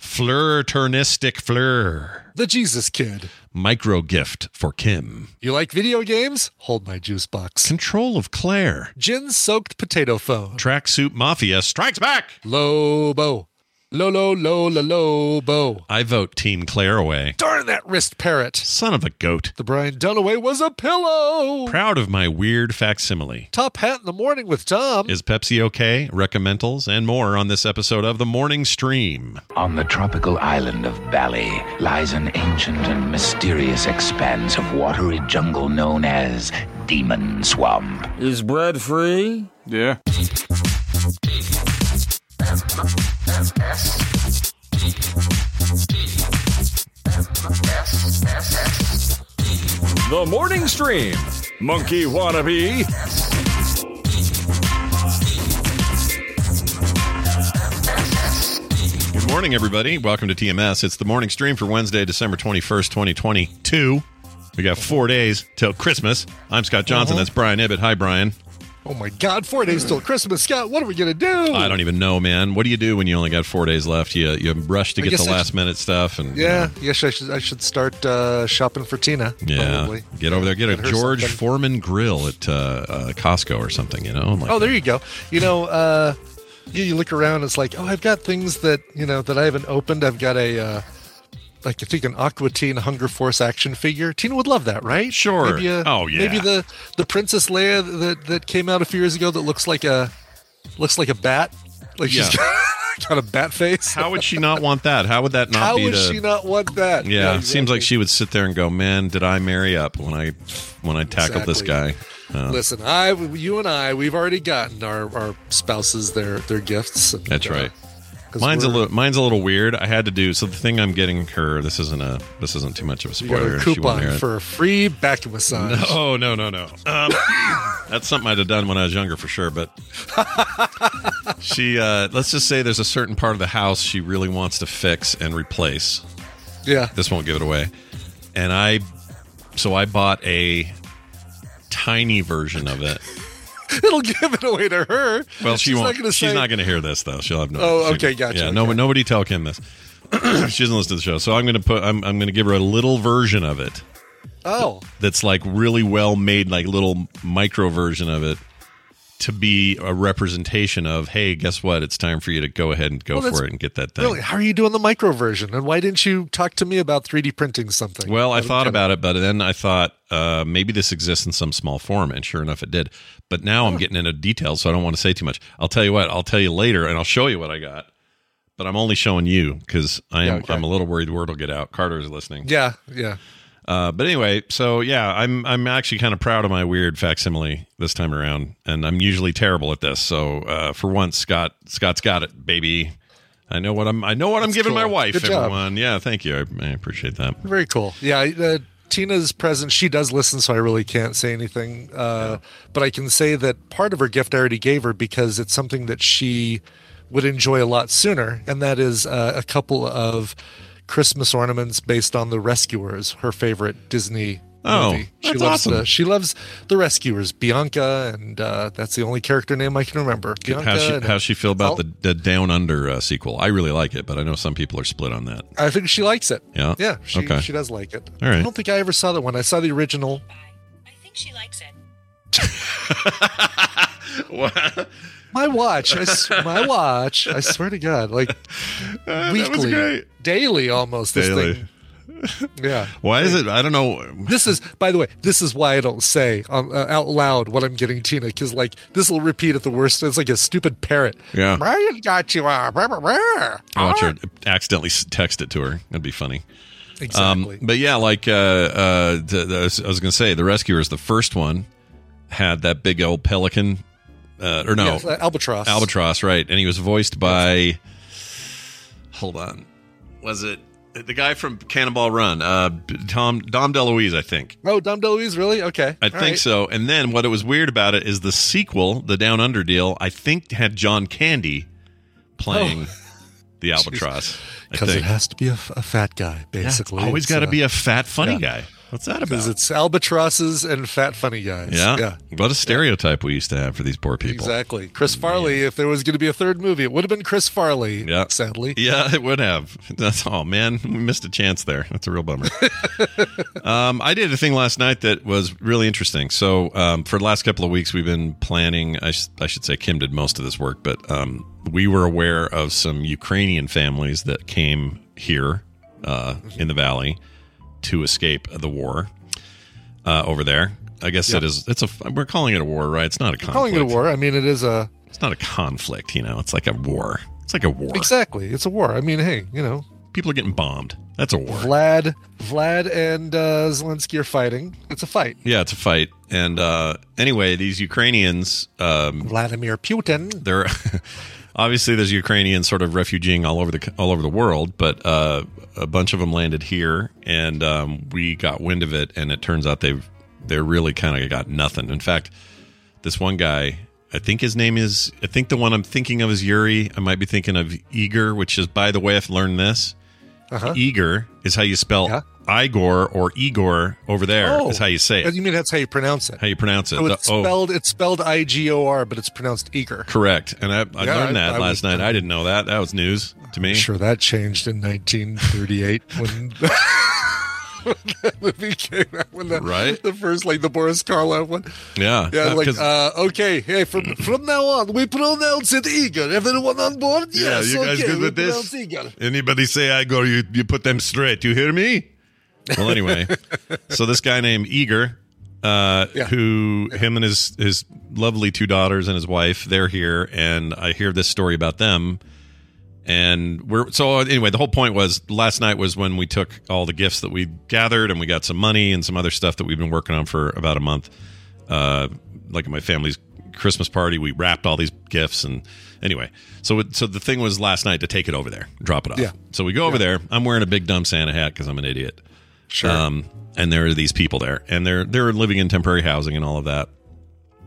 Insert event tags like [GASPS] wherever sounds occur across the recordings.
Flurturnstic Flur. The Jesus Kid. Micro gift for Kim. You like video games? Hold my juice box. Control of Claire. Gin soaked potato phone. Tracksuit Mafia strikes back. Lobo. Lolo Lola Lobo. I vote Team Claraway. Darn that wrist parrot. Son of a goat. The Brian Dunaway was a pillow. Proud of my weird facsimile. Top hat in the morning with Tom. Is Pepsi okay? Recommentals and more on this episode of The Morning Stream. On the tropical island of Bali lies an ancient and mysterious expanse of watery jungle known as Demon Swamp. Is bread free? Yeah. The Morning Stream. Monkey wannabe. Good morning, everybody. Welcome to TMS. It's the morning stream for Wednesday, December 21st, 2022. We got four days till Christmas. I'm Scott Johnson. Uh-huh. That's Brian Ibbott. Hi, Brian. Oh my God, four days till Christmas. Scott, what are we going to do? I don't even know, man. What do you do when you only got four days left? You you rush to I get the I last should- minute stuff, and you Yeah, know, yes, I should, I should start uh, shopping for Tina. yeah. Probably. Get over there, get a Get her George something. Foreman grill at uh, uh, Costco or something. You know, like, Oh, there you go. You know, uh, you, you look around. It's like, oh, I've got things that you know that I haven't opened. I've got a, uh, like I think an Aqua Teen Hunger Force action figure. Tina would love that, right? Sure. Maybe a, Oh, yeah. Maybe the the Princess Leia that that came out a few years ago that looks like a looks like a bat. Like she's Yeah. got, [LAUGHS] got a bat face. how would she not want that? How would that not How be would the? she not want that? yeah, seems like she would sit there and go, "Man, did I marry up when I when I tackled this guy?" Uh, Listen, I, you and I, we've already gotten our, our spouses their their gifts. and, That's uh, right. 'cause Mine's a little mine's a little weird. I had to do so. The thing I'm getting her. This isn't a. This isn't too much of a You got spoiler. a coupon for a free back massage. [LAUGHS] Oh no no no. Um, [COUGHS] that's something I'd have done when I was younger for sure. But [LAUGHS] she, uh, let's just say, there's a certain part of the house she really wants to fix and replace. Yeah. This won't give it away. And I, so I bought a tiny version of it. [LAUGHS] It'll give it away to her. Well, she She's won't. Not gonna she's say, not going to hear this though. She'll have no. Oh, okay, gotcha, Yeah, no, okay. nobody tell Kim this. [CLEARS THROAT] she doesn't listen to the show, so I'm going to put. I'm, I'm going to give her a little version of it Oh, that's like really well made, like little micro version of it to be a representation of. Hey, guess what? It's time for you to go ahead and go Well, for it and get that thing. really? How are you doing the micro version? And why didn't you talk to me about 3D printing something? Well, I thought kinda- about it, but then I thought uh, maybe this exists in some small form, and sure enough, it did. But now I'm getting into details, so I don't want to say too much. I'll tell you what. I'll tell you later, and I'll show you what I got. But I'm only showing you because I am. Yeah, okay. I'm a little worried word will get out. Carter's listening. Yeah, yeah. Uh, but anyway, so yeah, I'm I'm actually kind of proud of my weird facsimile this time around, and I'm usually terrible at this. So uh, for once, Scott Scott's got it, baby. I know what I'm. I know what I'm That's giving my wife. Good job. everyone, yeah, thank you. I, I appreciate that. Very cool. Yeah, uh, Tina's present. She does listen, so I really can't say anything. Uh, But I can say that part of her gift I already gave her because it's something that she would enjoy a lot sooner, and that is uh, a couple of Christmas ornaments based on the Rescuers, her favorite Disney. Oh, movie. she that's loves awesome. the she loves the Rescuers, Bianca, and uh, that's the only character name I can remember. Bianca. How's she, and- how's she feel about I'll- the, the Down Under uh, sequel? I really like it, but I know some people are split on that. I think she likes it. Yeah? yeah, she Okay. she does like it. All right. I don't think I ever saw that one. I saw the original. I think she likes it. [LAUGHS] [LAUGHS] What? My watch, I my watch. I swear to God, like [LAUGHS] was weekly, daily, almost. This Daily. thing. Yeah. Why is it? I don't know. This is, by the way, this is why I don't say um, uh, out loud what I'm getting Tina, because like this will repeat at the worst. It's like a stupid parrot. Yeah. Brian got you. Uh, blah, blah, blah. I want you to accidentally text it to her. That'd be funny. Exactly. Um, but yeah, like uh, uh, the, the, I was going to say, the Rescuers, the first one had that big old pelican, uh, or no, Yes, uh, albatross. albatross, right? And he was voiced by. Hold on, was it the guy from Cannonball Run? Uh, Tom Dom DeLuise, I think. Oh, Dom DeLuise, really? Okay. I All think right. so. And then what it was weird about it is the sequel, the Down Under deal. I think had John Candy playing [LAUGHS] the albatross. [LAUGHS] Because Oh. it has to be a fat guy, basically. Always It's, got to uh, be a fat, funny yeah. guy. What's that Because about? it's albatrosses and fat funny guys. Yeah. Yeah. What a stereotype we used to have for these poor people. Exactly. Chris Farley, if there was going to be a third movie, it would have been Chris Farley, Yeah. sadly. Yeah, it would have. That's oh man, [LAUGHS] we missed a chance there. That's a real bummer. [LAUGHS] um, I did a thing last night that was really interesting. So um, for the last couple of weeks, we've been planning. I, sh- I should say Kim did most of this work, but um, we were aware of some Ukrainian families that came here uh, in the valley to escape the war uh, over there. I guess it is. It's a. We're calling it a war, right? It's not a conflict. Calling it a war. I mean, it is a. It's not a conflict. You know, it's like a war. It's like a war. Exactly. It's a war. I mean, hey, you know, People are getting bombed. That's a war. Vlad, Vlad and uh, Zelensky are fighting. It's a fight. Yeah, it's a fight. And uh, anyway, these Ukrainians, um, Vladimir Putin. they're [LAUGHS] obviously there's Ukrainians sort of refugeeing all over the all over the world, but uh, a bunch of them landed here, and um, we got wind of it, and it turns out they've they're really kind of got nothing. In fact, this one guy. I think his name is. I think the one I'm thinking of is Yuri. I might be thinking of Eager, which is, by the way, I've learned this. Uh-huh. Igor is how you spell Yeah. Igor or Igor over there. Oh. Is how you say it. You mean that's how you pronounce it? How you pronounce it? So it's O. spelled it's spelled I G O R, but it's pronounced eager. Correct. And I, I Yeah, learned I- that I last was- night. I didn't know that. That was news to me. I'm sure that changed in 1938 when, when [LAUGHS] [LAUGHS] that movie came out. When the, Right. the first, like the Boris Karloff one. Yeah. Yeah, like uh, okay, hey, from from now on, we pronounce it Igor. Everyone on board? Yeah, Yes, you guys okay, good with this? Igor. anybody say Igor, you, you put them straight. You hear me? Well, anyway, [LAUGHS] so this guy named Igor, uh, Yeah. who him and his his lovely two daughters and his wife, they're here, and I hear this story about them. And we're so anyway. The whole point was last night was when we took all the gifts that we gathered, and we got some money and some other stuff that we've been working on for about a month. Uh, like at my family's Christmas party, we wrapped all these gifts, and anyway, so it, so the thing was last night to take it over there, drop it off. Yeah. So we go over there. I'm wearing a big dumb Santa hat because I'm an idiot. Sure. Um, and there are these people there, and they're they're living in temporary housing and all of that.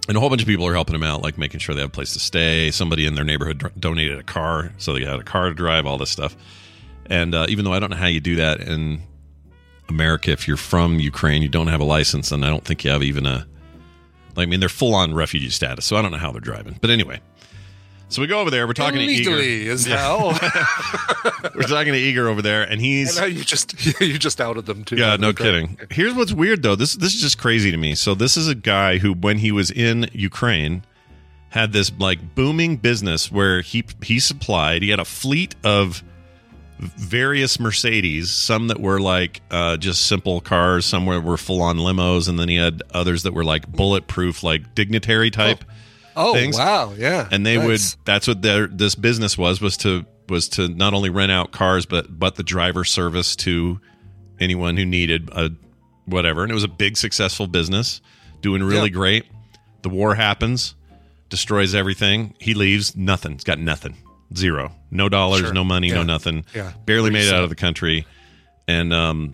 And a whole bunch of people are helping them out, like making sure they have a place to stay. Somebody in their neighborhood dr- donated a car, so they had a car to drive, all this stuff. And uh, even though I don't know how you do that in America, if you're from Ukraine, you don't have a license, and I don't think you have even a. Like, I mean, they're full on refugee status, so I don't know how they're driving. But anyway, so we go over there. We're talking to Igor. is how. We're talking to Igor over there, and he's and you just [LAUGHS] you just outed them too. Yeah, no Okay. kidding. Here's what's weird though. This this is just crazy to me. So this is a guy who, when he was in Ukraine, had this like booming business where he he supplied. He had a fleet of various Mercedes, some that were like uh, just simple cars, some were, were full on limos, and then he had others that were like bulletproof, like dignitary type. Oh things. wow, yeah. and they Nice. would that's what their this business was was to was to not only rent out cars but but the driver service to anyone who needed a whatever and it was a big successful business doing really Yeah. great the war happens destroys everything he leaves nothing He's got nothing zero no dollars Sure. no money no nothing Yeah. barely Pretty made it out of the country and um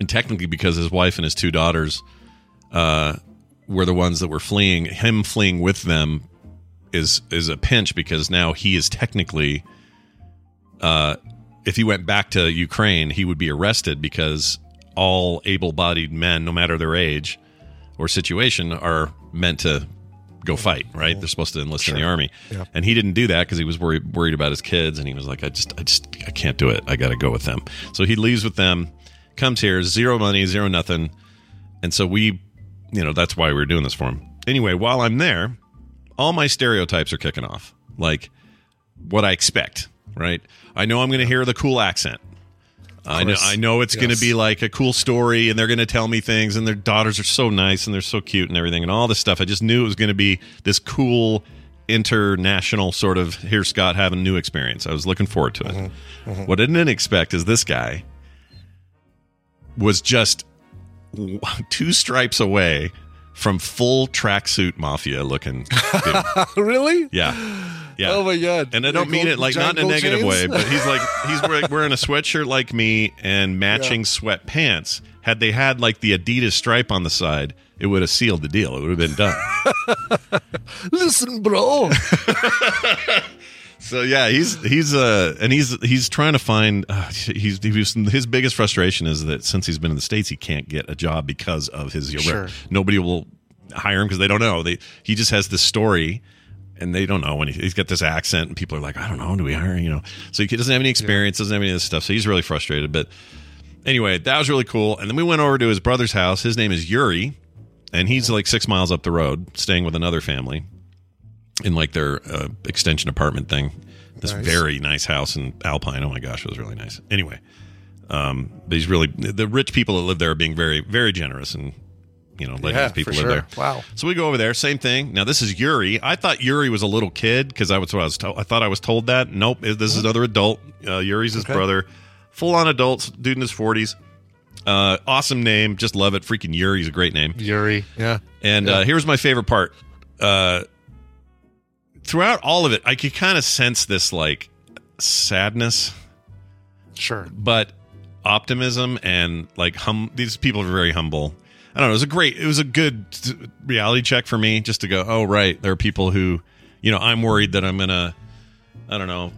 and technically because his wife and his two daughters uh were the ones that were fleeing him fleeing with them is is a pinch because now he is technically uh if he went back to Ukraine he would be arrested because all able-bodied men no matter their age or situation are meant to go fight right? They're supposed to enlist in the army. Yeah. and he didn't do that because he was worried worried about his kids and he was like I just I just I can't do it. I got to go with them. So he leaves with them comes here zero money zero nothing. And so we you know that's why we were doing this for him anyway, while I'm there, all my stereotypes are kicking off. Like what I expect, right? I know I'm going to hear the cool accent. I know. I know it's going to be like a cool story, and they're going to tell me things, and their daughters are so nice, and they're so cute, and everything, and all this stuff. I just knew it was going to be this cool international sort of here, Scott, having a new experience. I was looking forward to it. Mm-hmm. What I didn't expect is this guy was just [LAUGHS] two stripes away from full tracksuit mafia looking. [LAUGHS] really? Yeah. Yeah. Oh my god! And I don't mean it like not in a negative chains? way, but he's like he's wearing, wearing a sweatshirt like me and matching sweatpants. Had they had like the Adidas stripe on the side, it would have sealed the deal. It would have been done. [LAUGHS] Listen, bro. So yeah, he's he's uh and he's he's trying to find uh, he's he was, his biggest frustration is that since he's been in the states, he can't get a job because of his Sure. nobody will hire him because they don't know. They he just has this story. And they don't know when he, he's got this accent, and people are like, "I don't know, do we hire?" You know, so he doesn't have any experience, doesn't have any of this stuff, so he's really frustrated. But anyway, that was really cool. And then we went over to his brother's house. His name is Yuri, and he's like six miles up the road, staying with another family in like their uh, extension apartment thing. This Nice. very nice house in Alpine. Oh my gosh, it was really nice. Anyway, um, but he's really the rich people that live there are being very, very generous and you know letting Yeah, these people live sure. there. Wow. So we go over there, same thing. Now this is Yuri. I thought Yuri was a little kid because I was what I was told. I thought I was told that. Nope, this is another adult. Uh, Yuri's his Okay. brother, full on adults. dude in his forties. Uh, awesome name, just love it. Freaking Yuri's a great name. Yuri. Yeah. And uh, here's my favorite part. Uh, throughout all of it, I could kind of sense this like sadness, Sure. but optimism and like hum. These people are very humble. I don't know. It was a great. It was a good reality check for me just to go. Oh right, there are people who, you know, I'm worried that I'm gonna, I don't know,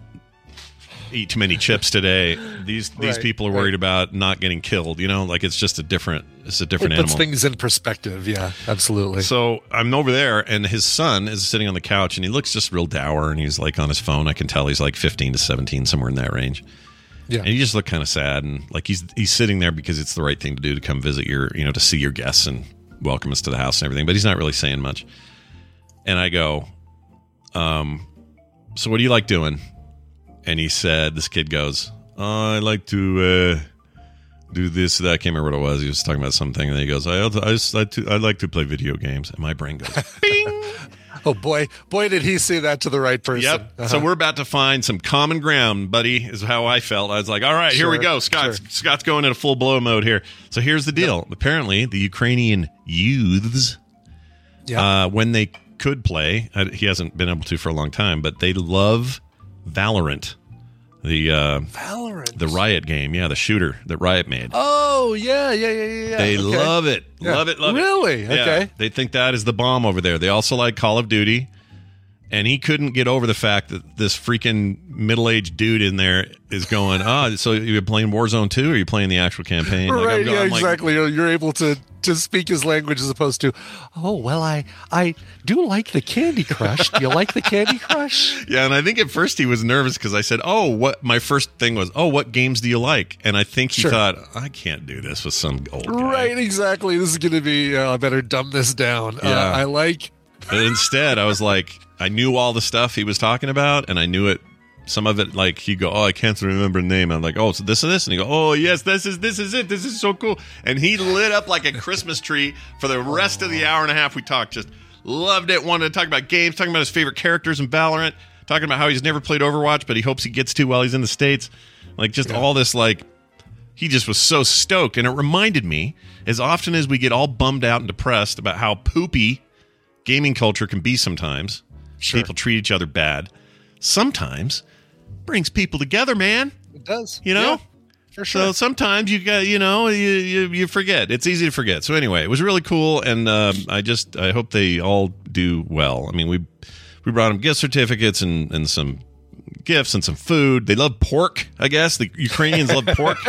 eat too many chips today. These these Right, people are right. worried about not getting killed. You know, like it's just a different. It's a different It different puts things in perspective. Yeah. Absolutely. So I'm over there, and his son is sitting on the couch, and he looks just real dour, and he's like on his phone. I can tell he's like 15 to 17, somewhere in that range. yeah. And he just looked kind of sad, and like he's he's sitting there because it's the right thing to do to come visit your, you know, to see your guests and welcome us to the house and everything. But he's not really saying much. And I go, um, so what do you like doing? And he said, this kid goes, oh, I like to. uh do this, that. I can't remember what it was. He was talking about something, and then he goes, "I, I, just like to, I like to play video games." And my brain goes, [LAUGHS] "Bing!" oh boy, boy, did he say that to the right person. Yep. Uh-huh. So we're about to find some common ground, buddy. Is how I felt. I was like, "All right, here we go." Scott's sure. Scott's going into full blow mode here. So here's the deal. Apparently, the Ukrainian youths, yeah. uh, when they could play, uh, he hasn't been able to for a long time, but they love Valorant, the uh, Valorant. the Riot game. Yeah, the shooter that Riot made. Oh yeah, yeah, yeah, yeah. yeah. They Okay. love it. Yeah. Love it. Love Really? it. Yeah. Okay. They think that is the bomb over there. They also like Call of Duty. And he couldn't get over the fact that this freaking middle aged dude in there is going, "Oh, so you're playing Warzone 2 or are you playing the actual campaign? Like, I'm right. going- yeah. I'm like, exactly. You're, able to to speak his language as opposed to, oh well, I I do like the Candy Crush. Do you like the Candy Crush? [LAUGHS] yeah, and I think at first he was nervous because I said, "Oh, what?" My first thing was, "Oh, what games do you like?" And I think he Sure. thought, "I can't do this with some old guy." Right. Exactly. This is going to be. Uh, I better dumb this down. Uh, Yeah. I like. But instead, I was like, I knew all the stuff he was talking about, and I knew it. Some of it, like he'd go, "Oh, I can't remember the name." I'm like, "Oh, so this and this," and he go, "Oh, yes, this is this is it. This is so cool." And he lit up like a Christmas tree for the rest of the hour and a half we talked. Just loved it. Wanted to talk about games, talking about his favorite characters in Valorant, talking about how he's never played Overwatch, but he hopes he gets to while he's in the states. Like just all this, like he just was so stoked, and it reminded me as often as we get all bummed out and depressed about how poopy gaming culture can be sometimes. Sure. People treat each other bad. Sometimes brings people together, man. It does. You know? Yeah, for So sometimes you got, you know, you, you you forget. It's easy to forget. So anyway, it was really cool, and um, I just I hope they all do well. I mean, we we brought them gift certificates and and some gifts and some food. They love pork, I guess. The Ukrainians love pork. [LAUGHS]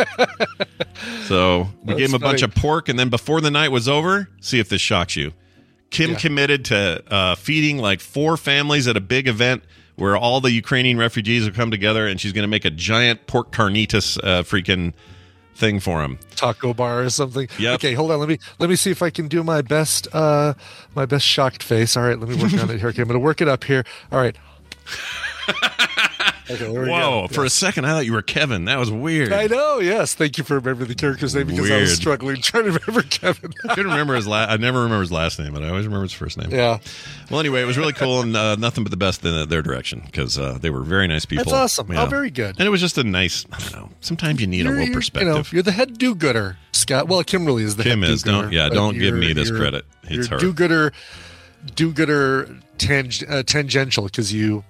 So we That's gave them a bunch of pork, and then before the night was over, see if this shocks you. Kim Yeah. committed to uh, feeding like four families at a big event where all the Ukrainian refugees will come together, and she's going to make a giant pork carnitas uh, freaking thing for him. taco bar or something. yeah Okay, hold on. Let me let me see if I can do my best uh my best shocked face. All right, let me work on it here. Okay, I'm gonna work it up here. All right. [LAUGHS] Okay, Whoa! go. For a second, I thought you were Kevin. That was weird. I know, yes. Thank you for remembering the character's name because I was struggling trying to remember Kevin. I couldn't remember his last. I never remember his last name, but I always remember his first name. yeah. Well, anyway, it was really cool and uh, nothing but the best in their direction because uh, they were very nice people. That's awesome. Oh, very good. And it was just a nice. I don't know. Sometimes you need a You're- little perspective. You know, you're the head do-gooder, Scott. Well, Kim really is the Kim head is. do-gooder. Don't- yeah, don't give me this credit. It's you're her. do-gooder, do-gooder tang- uh, tangential because you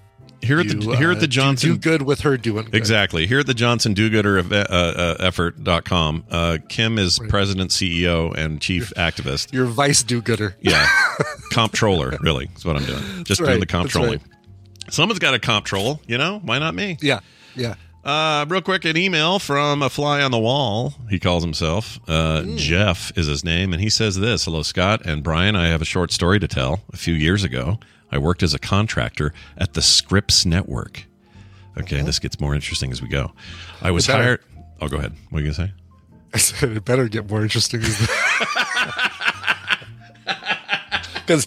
here at the here uh, at the Johnson do, good with her doing good. Exactly. Here at the Johnson Do-Gooder ev- uh, uh, effort.com, uh, Kim is president, CEO, and chief activist. You're vice do-gooder. Yeah. [LAUGHS] comptroller, really, is what I'm doing. Just doing right. the comptrolling. right. Someone's got a comptroll, you know? Why not me? Yeah, yeah. Uh, real quick, an email from a fly on the wall. He calls himself uh, Jeff is his name, and he says this: "Hello, Scott and Brian. I have a short story to tell. A few years ago, I worked as a contractor at the Scripps Network. Okay, this gets more interesting as we go. I was better. hired. Oh, go ahead. What are you gonna say? I said it better get more interesting. Because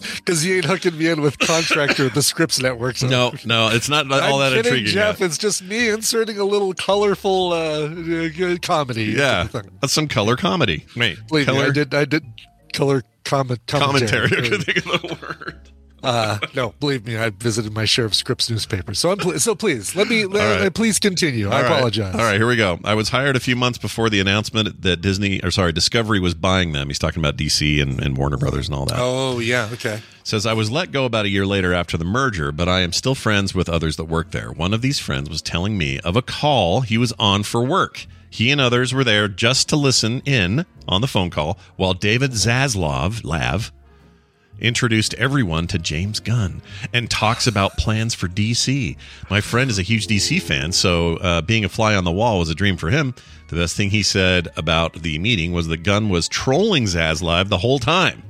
[LAUGHS] because you ain't hooking me in with contractor the Scripps Network. So. No, no, it's not all I'm that kidding, intriguing. Jeff. yet. It's just me inserting a little colorful uh, uh, comedy. Yeah, that's some color comedy. Believe me, color I did. I did color comment commentary. commentary. [LAUGHS] I couldn't think of the [LAUGHS] word. Uh, no, believe me, I visited my share of Scripps newspapers. So I'm pl- so please let me let, right. please continue. I All right. apologize. All right, here we go. I was hired a few months before the announcement that Disney, or sorry, Discovery was buying them. He's talking about DC and, and Warner Brothers and all that. Oh yeah. Okay. Says I was let go about a year later after the merger, but I am still friends with others that work there. One of these friends was telling me of a call he was on for work. He and others were there just to listen in on the phone call while David Zaslav Lav introduced everyone to James Gunn and talks about plans for DC. My friend is a huge DC fan, so uh, being a fly on the wall was a dream for him. The best thing he said about the meeting was that Gunn was trolling Zaslav the whole time.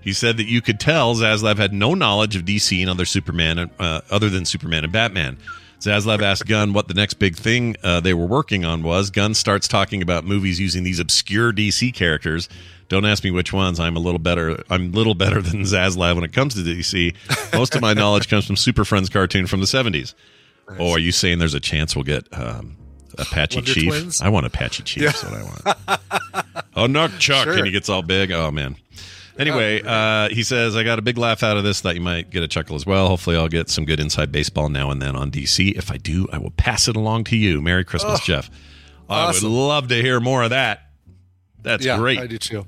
He said that you could tell Zaslav had no knowledge of DC and other Superman, uh, other than Superman and Batman. Zaslav asked Gunn what the next big thing uh, they were working on was. Gunn starts talking about movies using these obscure DC characters. Don't ask me which ones. I'm a little better. I'm little better [LAUGHS] than Zaslav when it comes to DC. Most of my knowledge comes from Super Friends cartoon from the 70s. Oh, are you saying there's a chance we'll get um, Apache Wonder Chief? Twins? I want Apache Chief. That's what I want. [LAUGHS] oh, no, Chuck. Sure. And he gets all big. Oh, man. Anyway, uh, he says, I got a big laugh out of this. Thought you might get a chuckle as well. Hopefully, I'll get some good inside baseball now and then on DC. If I do, I will pass it along to you. Merry Christmas, Jeff. awesome. I would love to hear more of that. That's yeah, great. I do too.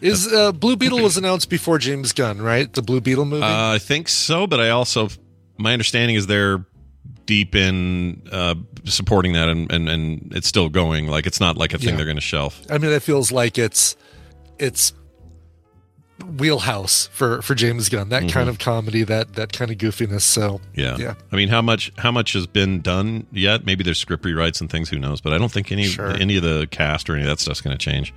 Is uh, Blue Beetle was announced before James Gunn, right? The Blue Beetle movie. Uh, I think so, but I also, my understanding is they're deep in uh, supporting that and, and, and it's still going. Like, it's not like a thing Yeah. they're going to shelf. I mean, it feels like it's it's wheelhouse for for James Gunn. That kind of comedy, that that kind of goofiness. So Mm-hmm. Yeah. yeah. I mean, how much how much has been done yet? Maybe there's script rewrites and things. Who knows? But I don't think any Sure. any of the cast or any of that stuff's going to change.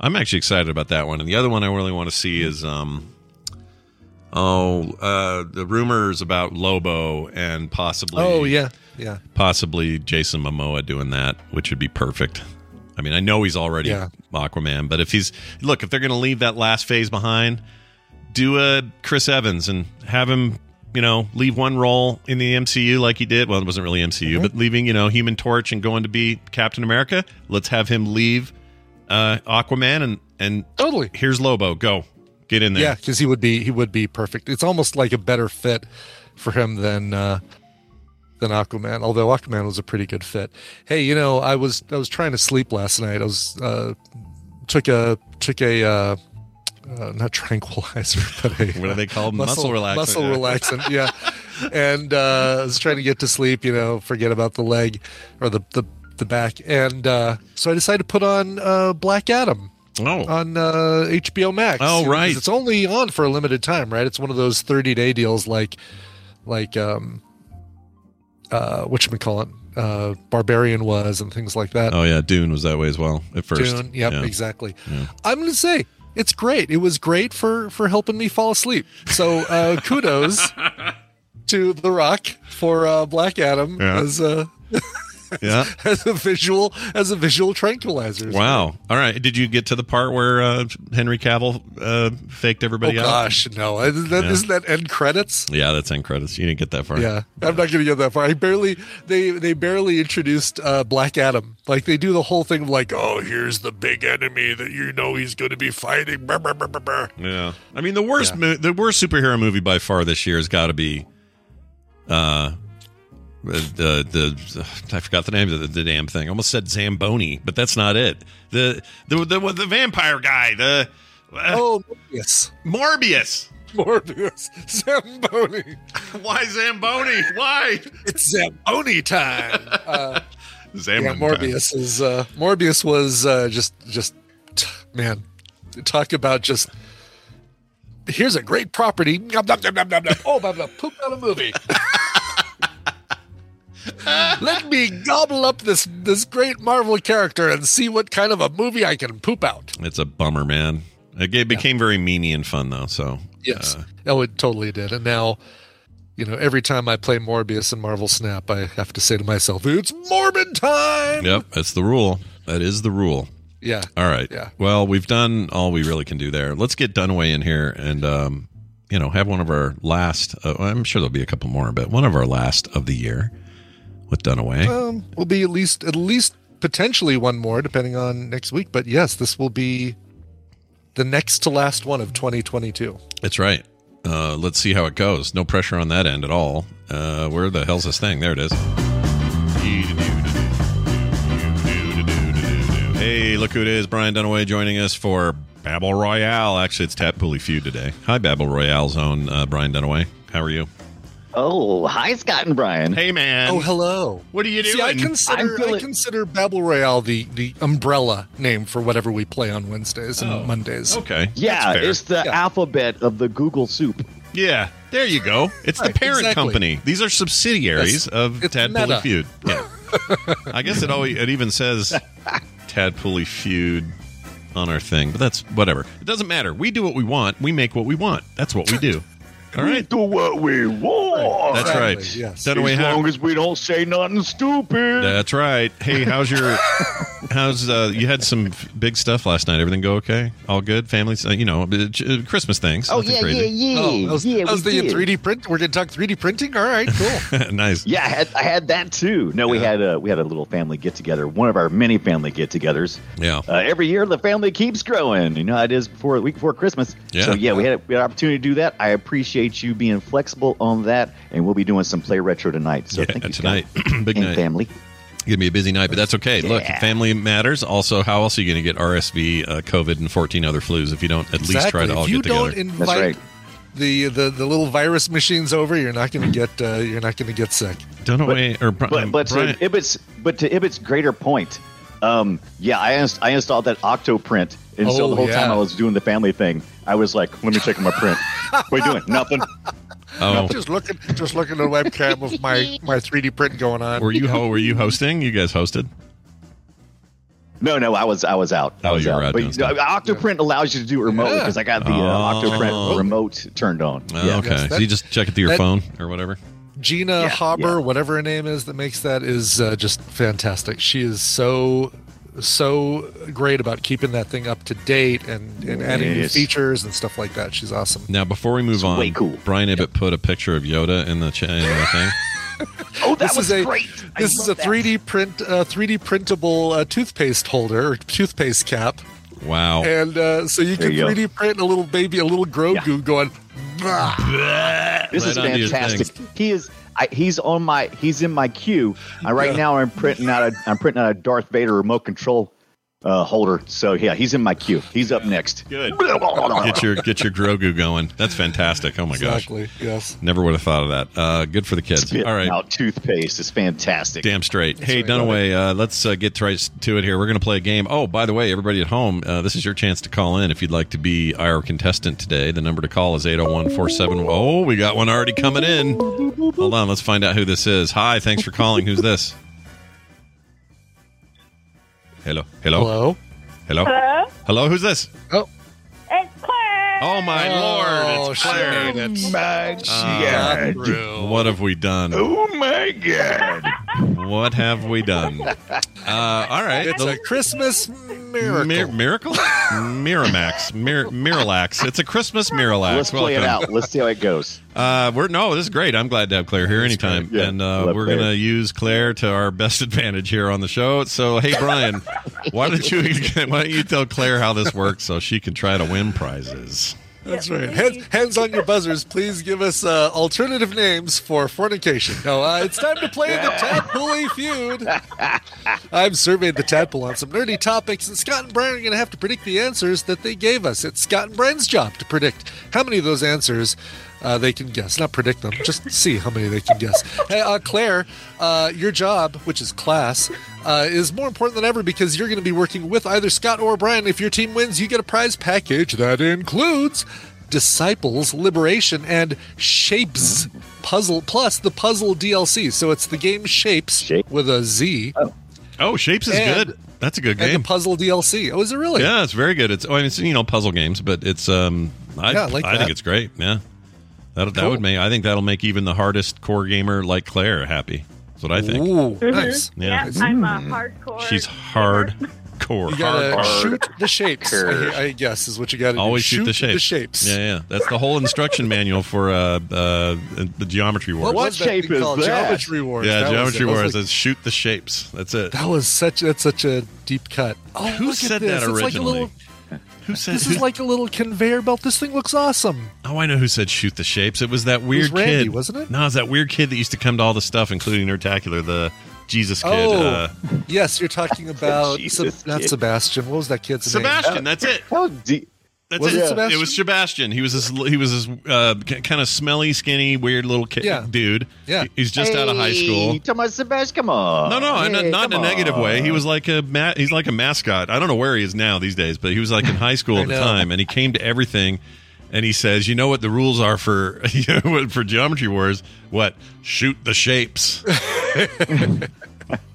I'm actually excited about that one. And the other one I really want to see is um oh uh the rumors about Lobo and possibly Oh yeah, yeah. possibly Jason Momoa doing that, which would be perfect. I mean, I know he's already Yeah. Aquaman, but if he's look, if they're going to leave that last phase behind, do a Chris Evans and have him, you know, leave one role in the MCU like he did. Well, it wasn't really MCU, Mm-hmm. but leaving, you know, Human Torch and going to be Captain America. Let's have him leave uh, Aquaman and and Totally. here's Lobo. Go get in there. Yeah, because he would be he would be perfect. It's almost like a better fit for him than uh, than Aquaman. Although Aquaman was a pretty good fit. Hey, you know, I was I was trying to sleep last night. I was uh, took a took a uh, uh, not tranquilizer, [LAUGHS] but a What are they called? Muscle relaxant. Muscle relaxant, [LAUGHS] yeah. and uh, I was trying to get to sleep. You know, forget about the leg or the the, the back, and uh, so I decided to put on uh, Black Adam Oh, on uh, HBO Max. Oh, You know, 'cause right. It's only on for a limited time, right? It's one of those 30 day deals like like um uh what you call it uh Barbarian was and things like that. oh yeah, Dune was that way as well at first. Dune, yep, Yeah. exactly. I'm going to say it's great. It was great for for helping me fall asleep. So uh [LAUGHS] kudos to The Rock for uh Black Adam Yeah. as uh [LAUGHS] Yeah. [LAUGHS] as a visual as a visual tranquilizer. Wow. All right. Did you get to the part where uh, Henry Cavill uh, faked Oh everybody out? Oh, gosh, no! Isn't that, Yeah. not that end credits? Yeah, that's end credits. You didn't get that far. Yeah, I'm not going to get that far. I barely they they barely introduced uh, Black Adam. Like they do the whole thing of like, oh, here's the big enemy that you know he's going to be fighting. Brr, brr, brr. Yeah. I mean, the worst, Yeah. mo- the worst superhero movie by far this year has got to be, uh, the the I forgot the name of the, the damn thing. I almost said Zamboni, but that's not it. The the the, the vampire guy. The uh, Oh, Morbius, Morbius. Morbius, Zamboni. [LAUGHS] Why Zamboni? Why? It's Zamboni time. [LAUGHS] Uh, yeah, Zamboni. Morbius is uh, Morbius was uh, just just man, talk about just. Here's a great property. Oh, blah, blah, poop out a movie. [LAUGHS] [LAUGHS] Let me gobble up this this great Marvel character and see what kind of a movie I can poop out. It's a bummer, man. It became very meany and fun though. So Yes. uh, oh, it totally did. And now, you know, every time I play Morbius in Marvel Snap, I have to say to myself, "It's Morbid time." yep, that's the rule. That is the rule. Yeah. All right. Yeah. Well, we've done all we really can do there. Let's get Dunaway in here and, um, you know, have one of our last. Uh, I'm sure there'll be a couple more, but one of our last of the year with Dunaway. Um, will be at least at least potentially one more, depending on next week. But yes, this will be the next to last one of 2022. That's right. Uh, let's see how it goes. No pressure on that end at all. Uh, where the hell's this thing? There it is. Hey, look who it is. Brian Dunaway joining us for Babel Royale. Actually, it's Tadpooly Feud today. Hi, Babel Royale's own uh, Brian Dunaway. How are you? Oh, hi, Scott and Brian. Hey, man. oh, hello. What are you doing? See, I I'm consider I feeling- consider Babel Royale the the umbrella name for whatever we play on Wednesdays and oh, Mondays. okay. yeah, it's the Yeah. alphabet of the Google soup. Yeah, there you go. It's the parent exactly. company. These are subsidiaries Yes. of It's Tad meta. Feud. Yeah. [LAUGHS] I guess it always it even says Tad Feud on our thing, but that's whatever. It doesn't matter. We do what we want. We make what we want. That's what we do. All right. Do what we want. That's right. yes. Dunaway, as how- long as we don't say nothing stupid. that's right. Hey, how's your [LAUGHS] how's uh you had some big stuff last night. Everything go okay? All good? Families, uh, you know, uh, uh, Christmas things. oh Nothing yeah, crazy. yeah, yeah, Oh, how's, yeah. how's we the did. 3D print? We're gonna talk 3D printing. All right, cool. [LAUGHS] nice. Yeah, I had, I had that too. No, we had a we had a little family get together. One of our many family get togethers. Yeah. Uh, every year the family keeps growing. You know how it is before a week before Christmas. Yeah. So yeah, we had, we had an opportunity to do that. I appreciate you being flexible on that, and we'll be doing some play retro tonight. So Yeah, thank you tonight. Scott. [CLEARS THROAT] Big and night. family. Gonna be a busy night, but that's okay. Look, family matters. Also, how else are you going to get RSV, uh, COVID, and 14 other flus if you don't at least try to if all you get don't together? invite right. the, the the little virus machines over, you're not gonna get uh, you're not gonna get sick. Dunaway or Bri- But but Brian, to Ibbott's but to Ibbott's greater point, um, yeah, I inst- I installed that Octoprint, and so Oh, the whole time. I was doing the family thing, I was like, let me check my print. what are you doing? Nothing. Oh, I'm Just looking just looking at the webcam with my my 3D print going on. were you ho- were you hosting? You guys hosted? No, no, I was I was out. I Oh, was you were out. out But doing you know, Octoprint allows you to do it remotely Yeah. because I got the uh, Oh. Octoprint remote turned on. Oh, yeah. okay, Yes, so you just check it through your that- phone or whatever. Gina Yeah, Haber, yeah. whatever her name is that makes that, is uh, just fantastic. She is so so great about keeping that thing up to date and, and adding new features and stuff like that. She's awesome. Now, before we move It's on, way cool. Brian Ibbott put a picture of Yoda in the, ch- in the thing. [LAUGHS] Oh, that This was is a great. I this is a 3D print uh, 3D printable uh, toothpaste holder, or toothpaste cap, Wow. and uh, so you There can you 3D print a little baby, a little Grogu going. "Bah." This is Right onto your fantastic. He is. I, he's on my. He's in my queue. I, right now, I'm printing out. A, I'm printing out a Darth Vader remote control uh, holder. So yeah, he's in my queue. He's up next. Good. [LAUGHS] Get your get your Grogu going. That's fantastic. Oh my gosh. Exactly. Yes. Never would have thought of that. Uh, good for the kids. Spitting All right. out toothpaste is fantastic. Damn straight. hey, right. Dunaway, uh, let's uh, get right to it here. We're going to play a game. Oh, by the way, everybody at home, uh, this is your chance to call in if you'd like to be our contestant today. The number to call is 801 47. Oh, we got one already coming in. Hold on. Let's find out who this is. Hi. Thanks for calling. Who's this? Hello. Hello. Hello. Hello. Hello? Hello. Who's this? Oh. It's Claire. Oh, my Oh, Lord. It's she Claire. made it. my Got through. What have we done? Oh my god! [LAUGHS] What have we done? Uh, all right. It's The- a Christmas miracle. Mir- miracle? Miramax. Mir- Miralax. It's a Christmas Miralax. Let's play it out. Let's see how it goes. Uh, we're no, this is great. I'm glad to have Claire here anytime. Yeah, and uh, we're Claire. gonna use Claire to our best [LAUGHS] advantage here on the show. So, hey, Brian, why don't you [LAUGHS] why don't you tell Claire how this works so she can try to win prizes? That's right. Hands, hands on your buzzers. Please give us uh, alternative names for fornication. No, uh, it's time to play the Tadpooly Feud. I've surveyed the Tadpole on some nerdy topics, and Scott and Brian are going to have to predict the answers that they gave us. It's Scott and Brian's job to predict how many of those answers uh, they can guess. Not predict them, just see how many they can guess. Hey, uh, Claire, uh, your job, which is class, uh, is more important than ever because you're going to be working with either Scott or Brian. If your team wins, you get a prize package that includes Disciples, Liberation, and Shapes Puzzle, plus the puzzle DLC. So it's the game Shapes Shape. with a Z Oh, Shapes is And- good. That's a good game. and game. the puzzle DLC. Oh, is it really? Yeah, it's very good. It's oh, I mean, it's you know puzzle games, but it's um, I, Yeah, I like I think it's great. Yeah, that that Cool. would make I think that'll make even the hardest core gamer like Claire happy. That's what I think. Ooh, nice. Yeah. Yeah, I'm a hardcore. She's gamer. hardcore. You gotta Hard. shoot the shapes. I, I guess is what you got to do. Always shoot, the shapes. The shapes. Yeah, yeah. That's the whole instruction manual for uh, uh, the Geometry Wars. What, What shape is called? that? Geometry Wars. Yeah, That Geometry it. That was Wars like- is shoot the shapes. That's it. That was such. That's such a deep cut. Oh, Who said this. that It's like a originally? little. Who said? This who- is like a little conveyor belt. This thing looks awesome. oh, I know who said shoot the shapes. It was that weird Randy, kid, wasn't it? No, it was that weird kid that used to come to all the stuff, including Nerdtacular, the Jesus kid. Oh, uh, yes, you're talking [LAUGHS] about Jesus Seb- not. Sebastian. What was that kid's name? Sebastian. That's it. How de- That's Was it. it Sebastian? It was Sebastian. He was this. He was this uh, kind of smelly, skinny, weird little kid, Yeah. dude. Yeah. He's just out of high school. You talking about Sebastian? Come on. No, no, Hey, not in a come negative way. He was like a ma- he's like a mascot. I don't know where he is now these days, but he was like in high school [LAUGHS] at the know. time, and he came to everything. And he says, "You know what the rules are for [LAUGHS] you know, what- for Geometry Wars? What shoot the shapes." [LAUGHS]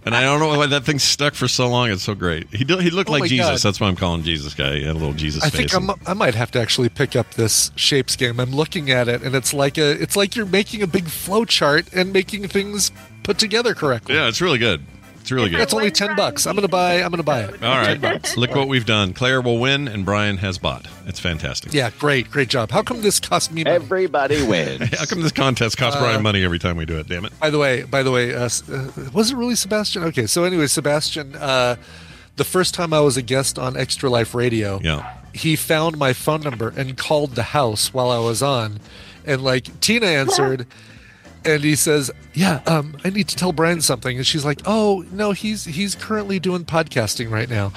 and I don't know why that thing stuck for so long. It's so great. He do, he looked Oh like Jesus. God. That's why I'm calling Jesus guy. He had a little Jesus I think I might have to actually pick up this shapes game. I'm looking at it, and it's like a it's like you're making a big flow chart and making things put together correctly. yeah, it's really good. It's really good. That's only ten bucks. I'm gonna buy. I'm gonna buy it. All right, look what we've done. Claire will win, and Brian has bought. It's fantastic. Yeah, great, great job. How come this cost me money? Everybody [LAUGHS] wins. [LAUGHS] How come this contest costs Brian money every time we do it? Damn it! By the way, by the way, uh, uh, was it really Sebastian? Okay, so anyway, Sebastian, uh, the first time I was a guest on Extra Life Radio, Yeah. he found my phone number and called the house while I was on, and like Tina answered. [LAUGHS] And he says, "Yeah, um, I need to tell Brian something." And she's like, "Oh no, he's he's currently doing podcasting right now."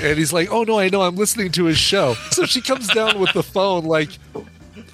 And he's like, "Oh no, I know. I'm listening to his show." [LAUGHS] So she comes down with the phone, like,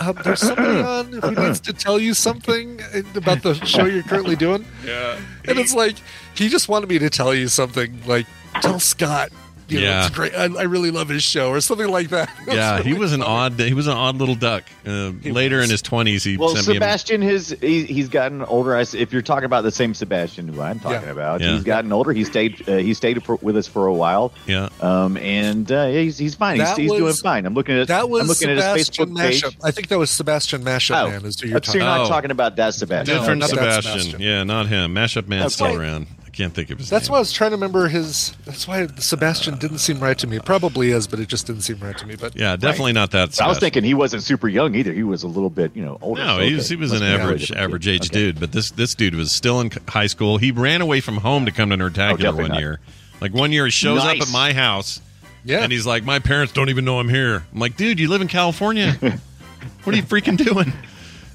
um, "There's somebody [CLEARS THROAT] on who needs to tell you something about the show you're currently doing." Yeah. And it's like he just wanted me to tell you something, like tell Scott. You know, Yeah. it's great. I, I really love his show, or something like that. It was [LAUGHS] Yeah, he really was an odd. He was an odd little duck. Uh, later was. in his twenties, he Well, sent me. A, Sebastian, his he, he's gotten older. I s if you're talking about the same Sebastian who I'm talking Yeah. about, Yeah. he's gotten older. He stayed uh, he stayed for, with us for a while, yeah, um, and uh, he's he's fine. He's, That he's doing fine. I'm looking at That was I'm looking at his Sebastian Facebook page. Mashup. I think that was Sebastian Mashup Oh, Man. Is who you're so you're not Oh. talking about that Sebastian. different not Sebastian. Sebastian. Yeah, not him. Mashup man's still around. I can't think of his That's name. why I was trying to remember his. That's why Sebastian didn't seem right to me. Probably is, but it just didn't seem right to me. But Yeah, definitely not that. I was thinking he wasn't super young either. He was a little bit, you know, older. No, so he was okay. he was Must an average average age Okay. dude, but this this dude was still in high school. He ran away from home to come to Nerdtacular definitely one not. year. Like one year, he shows up at my house, yeah, and he's like, "My parents don't even know I'm here." I'm like, "Dude, you live in California. [LAUGHS] what are you freaking doing?"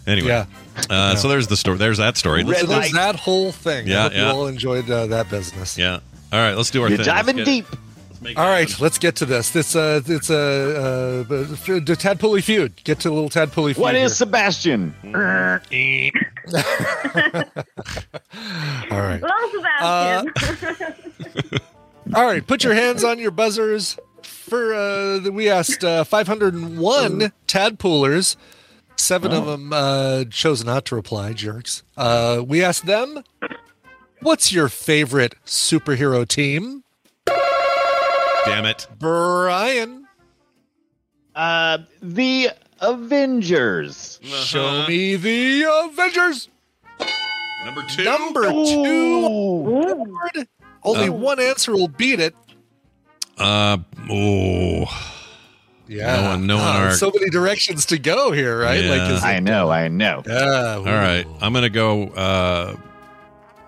Anyway, Yeah. Uh, so there's the story. There's that story. Let's- so Red there's light. that whole thing. Yeah, I hope yeah. you all enjoyed uh, that business. yeah. All right, let's do our You're thing. diving Let's deep. Let's make All right, happen. let's get to this. It's a it's a uh, the Tadpooly feud. Get to a little Tadpooly feud. What is here. Sebastian? [LAUGHS] All right. Hello, Sebastian. [LAUGHS] All right, put your hands on your buzzers. For uh, we asked uh, 501 tadpoolers. Seven of them uh, chose not to reply, jerks. Uh, we asked them, "What's your favorite superhero team?" Damn it. Brian, Uh, the Avengers. show me the Avengers. Number two. Number two. Board. Only Oh. one answer will beat it. Uh oh. Yeah. No one- no one Ah, are- so many directions to go here, right? Yeah. Like, is I it, know, I know. yeah. All right. I'm gonna go. uh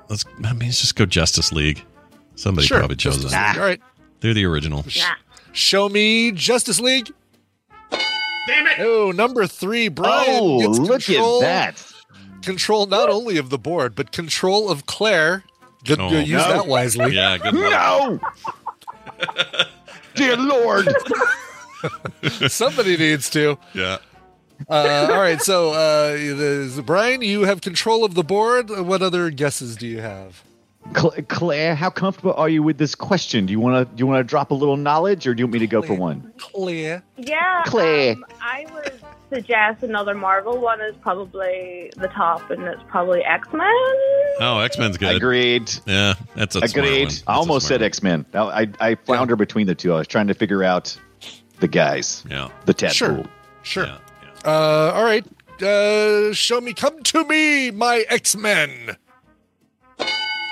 Let's. I mean, let's just go Justice League. Somebody Sure. probably chose Justice that. League. All right. They're the original. Yeah. Show me Justice League. Damn it! Oh, number three, Brian. oh, gets look control, at that. Control not only of the board, but control of Claire. Good, Oh, use no. that wisely. Yeah. Good luck. No! [LAUGHS] Dear Lord. [LAUGHS] Somebody needs to. Yeah. Uh, all right, so uh, the, Brian, you have control of the board. What other guesses do you have? Claire, how comfortable are you with this question? Do you want to do you want to drop a little knowledge, or do you want me to go for one? Claire. Yeah. Claire. Um, I would suggest another Marvel one is probably the top, and it's probably X Men. Oh, X Men's good. Agreed. Yeah, that's a smart one. Agreed. That's I a almost said X Men. I, I flounder between the two. I was trying to figure out the guys. Yeah. the tadpole. Sure. Sure. Yeah. yeah. Uh, all right. Uh, show me. Come to me, my X Men.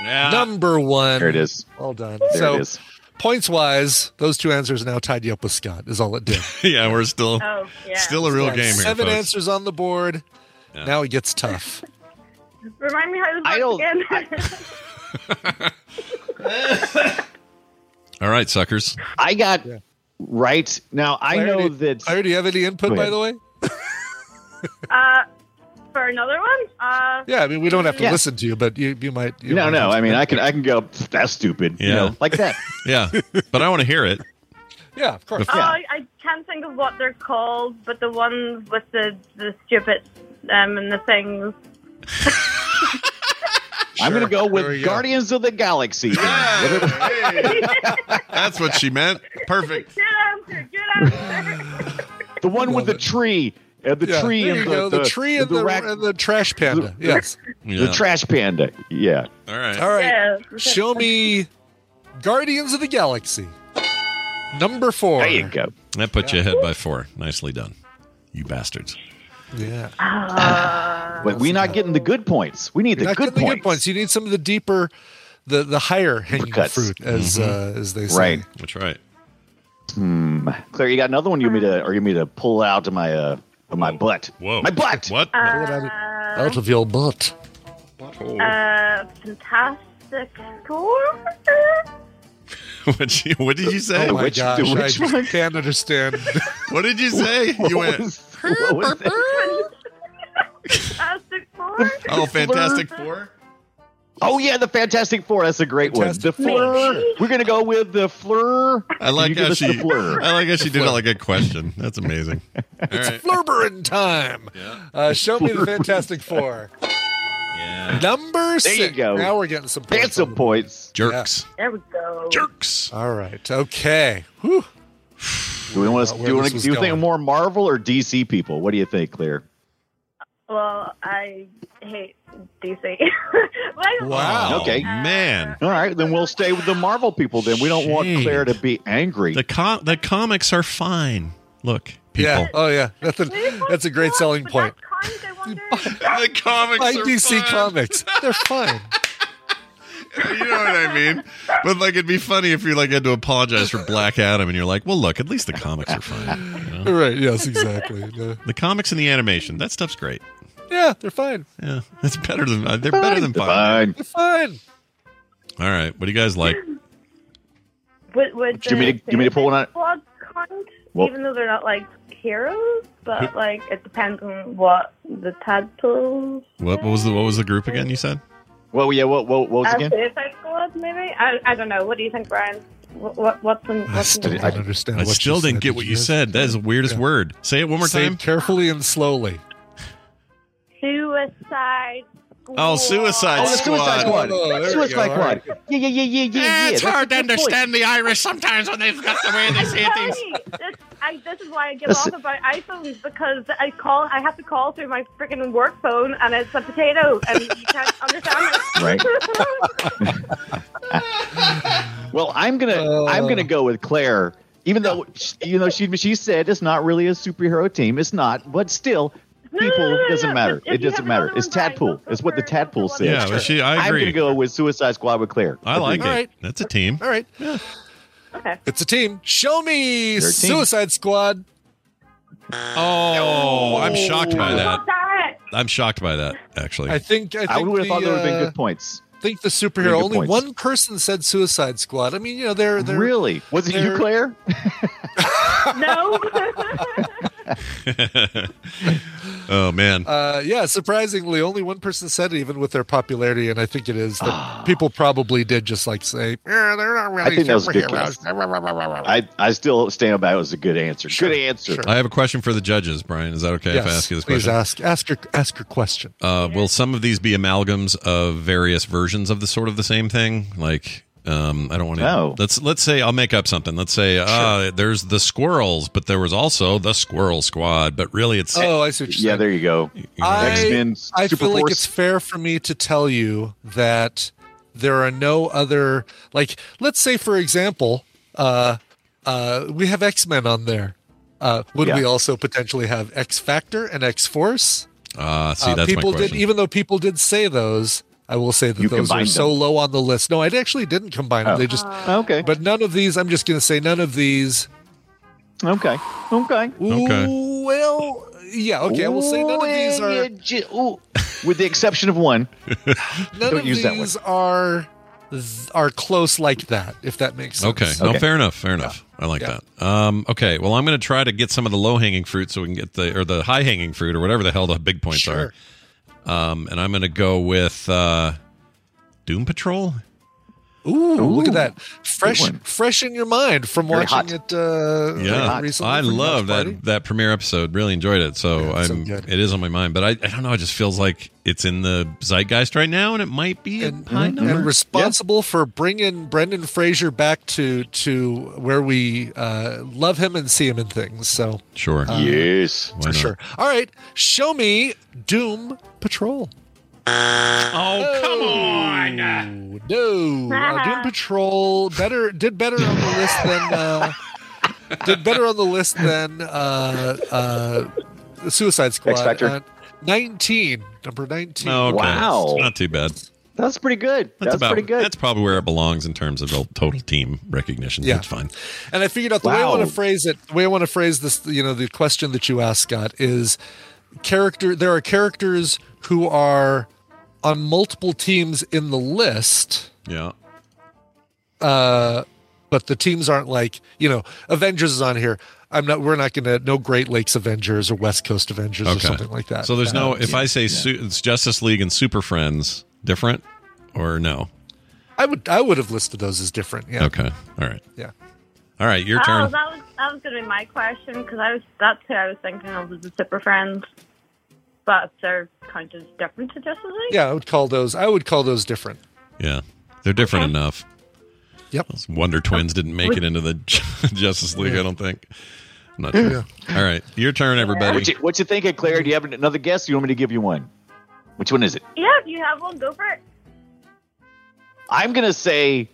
Yeah. Number one. There it is. Well done. There so, it is. points wise, those two answers now tied you up with Scott. Is all it did. [LAUGHS] yeah, we're still Oh, yeah. still a real Got game here. Seven folks. answers on the board. Yeah. Now it gets tough. Remind me how this I works don't- again. [LAUGHS] All right, suckers. I got Yeah. Right now. I Claire, know do- that. Claire, do you have any input, by the way? uh, for another one, uh, Yeah, I mean, we don't have to Yeah. listen to you, but you, you might. You no, no. I mean, I can I can go. That's stupid. You know, like that. [LAUGHS] [LAUGHS] Yeah, but I want to hear it. Yeah, of course. oh, Yeah. I, I can't think of what they're called, but the ones with the the stupid um and the things. [LAUGHS] I'm going to go with we go. Guardians of the Galaxy. [LAUGHS] That's what she meant. Perfect. Good answer. Good answer. the one with the tree. Uh, the Yeah, tree and you the. The, tree and the, rac- and the trash panda. yes. Yeah. the trash panda. Yeah. All right. All right. Yeah. Show me Guardians of the Galaxy. Number four. There you go. That put you ahead by four. Nicely done. You bastards. Yeah. Uh, But we're not getting the good points. We need You're the good getting the points. good points. You need some of the deeper, the the higher hanging cuts. fruit, as uh, as they say. Right. That's right. Claire, you got another one? You want me to, or you want me to pull out of my uh, of my butt? Whoa. My butt. What? Pull it out of, out of your butt. uh, Fantastic Four. [LAUGHS] what, you, what did you say? Oh my which- gosh, which I one? can't understand. [LAUGHS] What did you say? [LAUGHS] You What went. was- what was that? Fantastic Four. Oh, Fantastic Four. Oh yeah, the Fantastic Four. That's a great Fantastic one. The Flur. Maybe. We're gonna go with the Flur. I like how she. I like how she did it like a question. That's amazing. [LAUGHS] All right. Flurberin time. Uh, show me the Fantastic Four. Yeah. Number six. There you go. Now we're getting some points. That's some on the- points. Jerks. There we go. Jerks. All right. Okay. Whew. Do we want to? Do you wanna, Do you think more Marvel or DC people? What do you think, Claire? Well, I hate DC. [LAUGHS] Well, Wow. Okay. Man. All right, then we'll stay with the Marvel people. Then we don't want Shade. Claire to be angry. The com- the comics are fine. Look, people. Yeah. Oh yeah. That's a, that's a great selling point. that's I wonder. [LAUGHS] the comics Buy are DC fine. comics. They're fine. [LAUGHS] You know what I mean? But like, it'd be funny if you like had to apologize for Black Adam, and you're like, "Well, look, at least the comics are fine. you know? right. Yes. Exactly. Uh, The comics and the animation, that stuff's great. Yeah. They're fine. Yeah, it's better than uh, they're better than fine. Fine. They're fine. All right, what do you guys like? Would, would Do you mean to- do you mean to pull one out? Squad count, Well- even though they're not like heroes, but like it depends on what the tadpoles. What, what was the what was the group again? You said Well, yeah. What? What, what was Uh, it again? Suicide Squad, maybe. I, I don't know. What do you think, Brian? What, what what's in I still in don't understand. I what still didn't get what you you said. That is the weirdest Yeah. word. Say it one more Say time. it carefully and slowly. Suicide. Oh, Suicide Oh, the Suicide Squad. Oh, there we Suicide go. Squad. right. Yeah, yeah, yeah, yeah, yeah. yeah. That's a good point. the Irish sometimes when they've got the way I'm sorry. This, I, this is why I get Listen. off about iPhones because I call. I have to call through my freaking work phone, and it's a potato, and you can't understand it. [LAUGHS] [LAUGHS] Well, I'm gonna I'm gonna go with Claire. Even though you know she she said it's not really a superhero team, it's not. But still, people. no, It doesn't matter. It doesn't matter. It's one, Brian, Tadpool. It's what the for it. Tadpool said. Yeah, but she, I I'm gonna go with Suicide Squad with Claire. I like Agreed. it. All right. That's a team. All right. Okay. It's a team. Show me team. Suicide Squad. Oh, I'm shocked by that. I'm shocked by that. Actually, I think I think I would have the, thought there would have been uh, good points. think the superhero only points. one person said Suicide Squad. I mean, you know, they're they're Really? Was it you, they're- Claire? [LAUGHS] [LAUGHS] No. [LAUGHS] oh man, Uh, yeah, surprisingly, only one person said it, even with their popularity, and I think it is that [GASPS] people probably did just like say, "Yeah, they're not really I think that was a good superheroes." I, I still stand by it was a good answer. Sure, Good answer. sure. I have a question for the judges. Brian, is that okay if I ask you this question? please ask ask your ask your question. Uh, will some of these be amalgams of various versions of the sort of the same thing? Like, um, I don't want to. No. Let's let's say I'll make up something. Let's say uh, there's the squirrels, but there was also the Squirrel Squad. But really, it's Oh, I see what you're Yeah, saying. there you go. I, X-Men, I Super feel like it's fair for me to tell you that there are no other like let's say for example, uh uh we have X-Men on there. Uh would Yeah. we also potentially have X Factor and X Force? uh, see Uh, that's people my did question. even though people did say those, I will say that You those are combined so them. low on the list. No, I actually didn't combine them. Oh. They just Okay. but none of these I'm just going to say none of these Okay. Okay. Okay. Ooh, well, yeah, okay. I will say none of these are you ju- ooh. with the exception of one. [LAUGHS] none Don't of use that one. are are close like that. If that makes sense. Okay. No, Okay. fair enough. Fair enough. I like Yeah. that. Um, okay. Well, I'm going to try to get some of the low hanging fruit so we can get the or the high hanging fruit or whatever the hell the big points Sure. are. Um, and I'm going to go with uh, Doom Patrol. Ooh, look at that! Fresh, fresh in your mind from Very watching hot. it. Uh, Yeah, recently I love watch party. that that premiere episode. Really enjoyed it. So Yeah, it's I'm. good. it is on my mind, but I, I don't know. It just feels like it's in the zeitgeist right now, and it might be And, a high number. and responsible for bringing Brendan Fraser back to to where we uh, love him and see him in things. So sure. yes. For sure. All right, show me Doom Patrol. Oh come on! Ooh, no, uh, Doom Patrol better did better on the list than uh, did better on the list than uh, uh, Suicide Squad. X Factor. Uh, Nineteen, number nineteen. Okay. Wow. It's not too bad. That's pretty good. That's, That's, about. pretty good. That's probably where it belongs in terms of total team recognition. Yeah. That's fine. And I figured out the way I want to phrase it. The way I want to phrase this, you know, the question that you asked, Scott, is character. There are characters who are on multiple teams in the list, Yeah. uh, but the teams aren't like you know, Avengers is on here. I'm not. We're not going to no Great Lakes Avengers or West Coast Avengers or something like that. So there's no. If I say su- it's Justice League and Super Friends, different or no? I would I would have listed those as different. Yeah. Okay. All right. Yeah. All right. Your Oh, turn. that was that was gonna be my question because I was that's who I was thinking of was the Super Friends, but they're kind of different to Justice League. Yeah, I would call those. I would call those different. Yeah. They're different Okay. enough. Yep. Those Wonder Twins didn't make it into the [LAUGHS] Justice League. I don't think. I'm not sure. All right. Your turn, everybody. What you, what you thinking, Claire? Do you have another guess? Or you want me to give you one? Which one is it? Yeah, if you have one, go for it. I'm gonna say,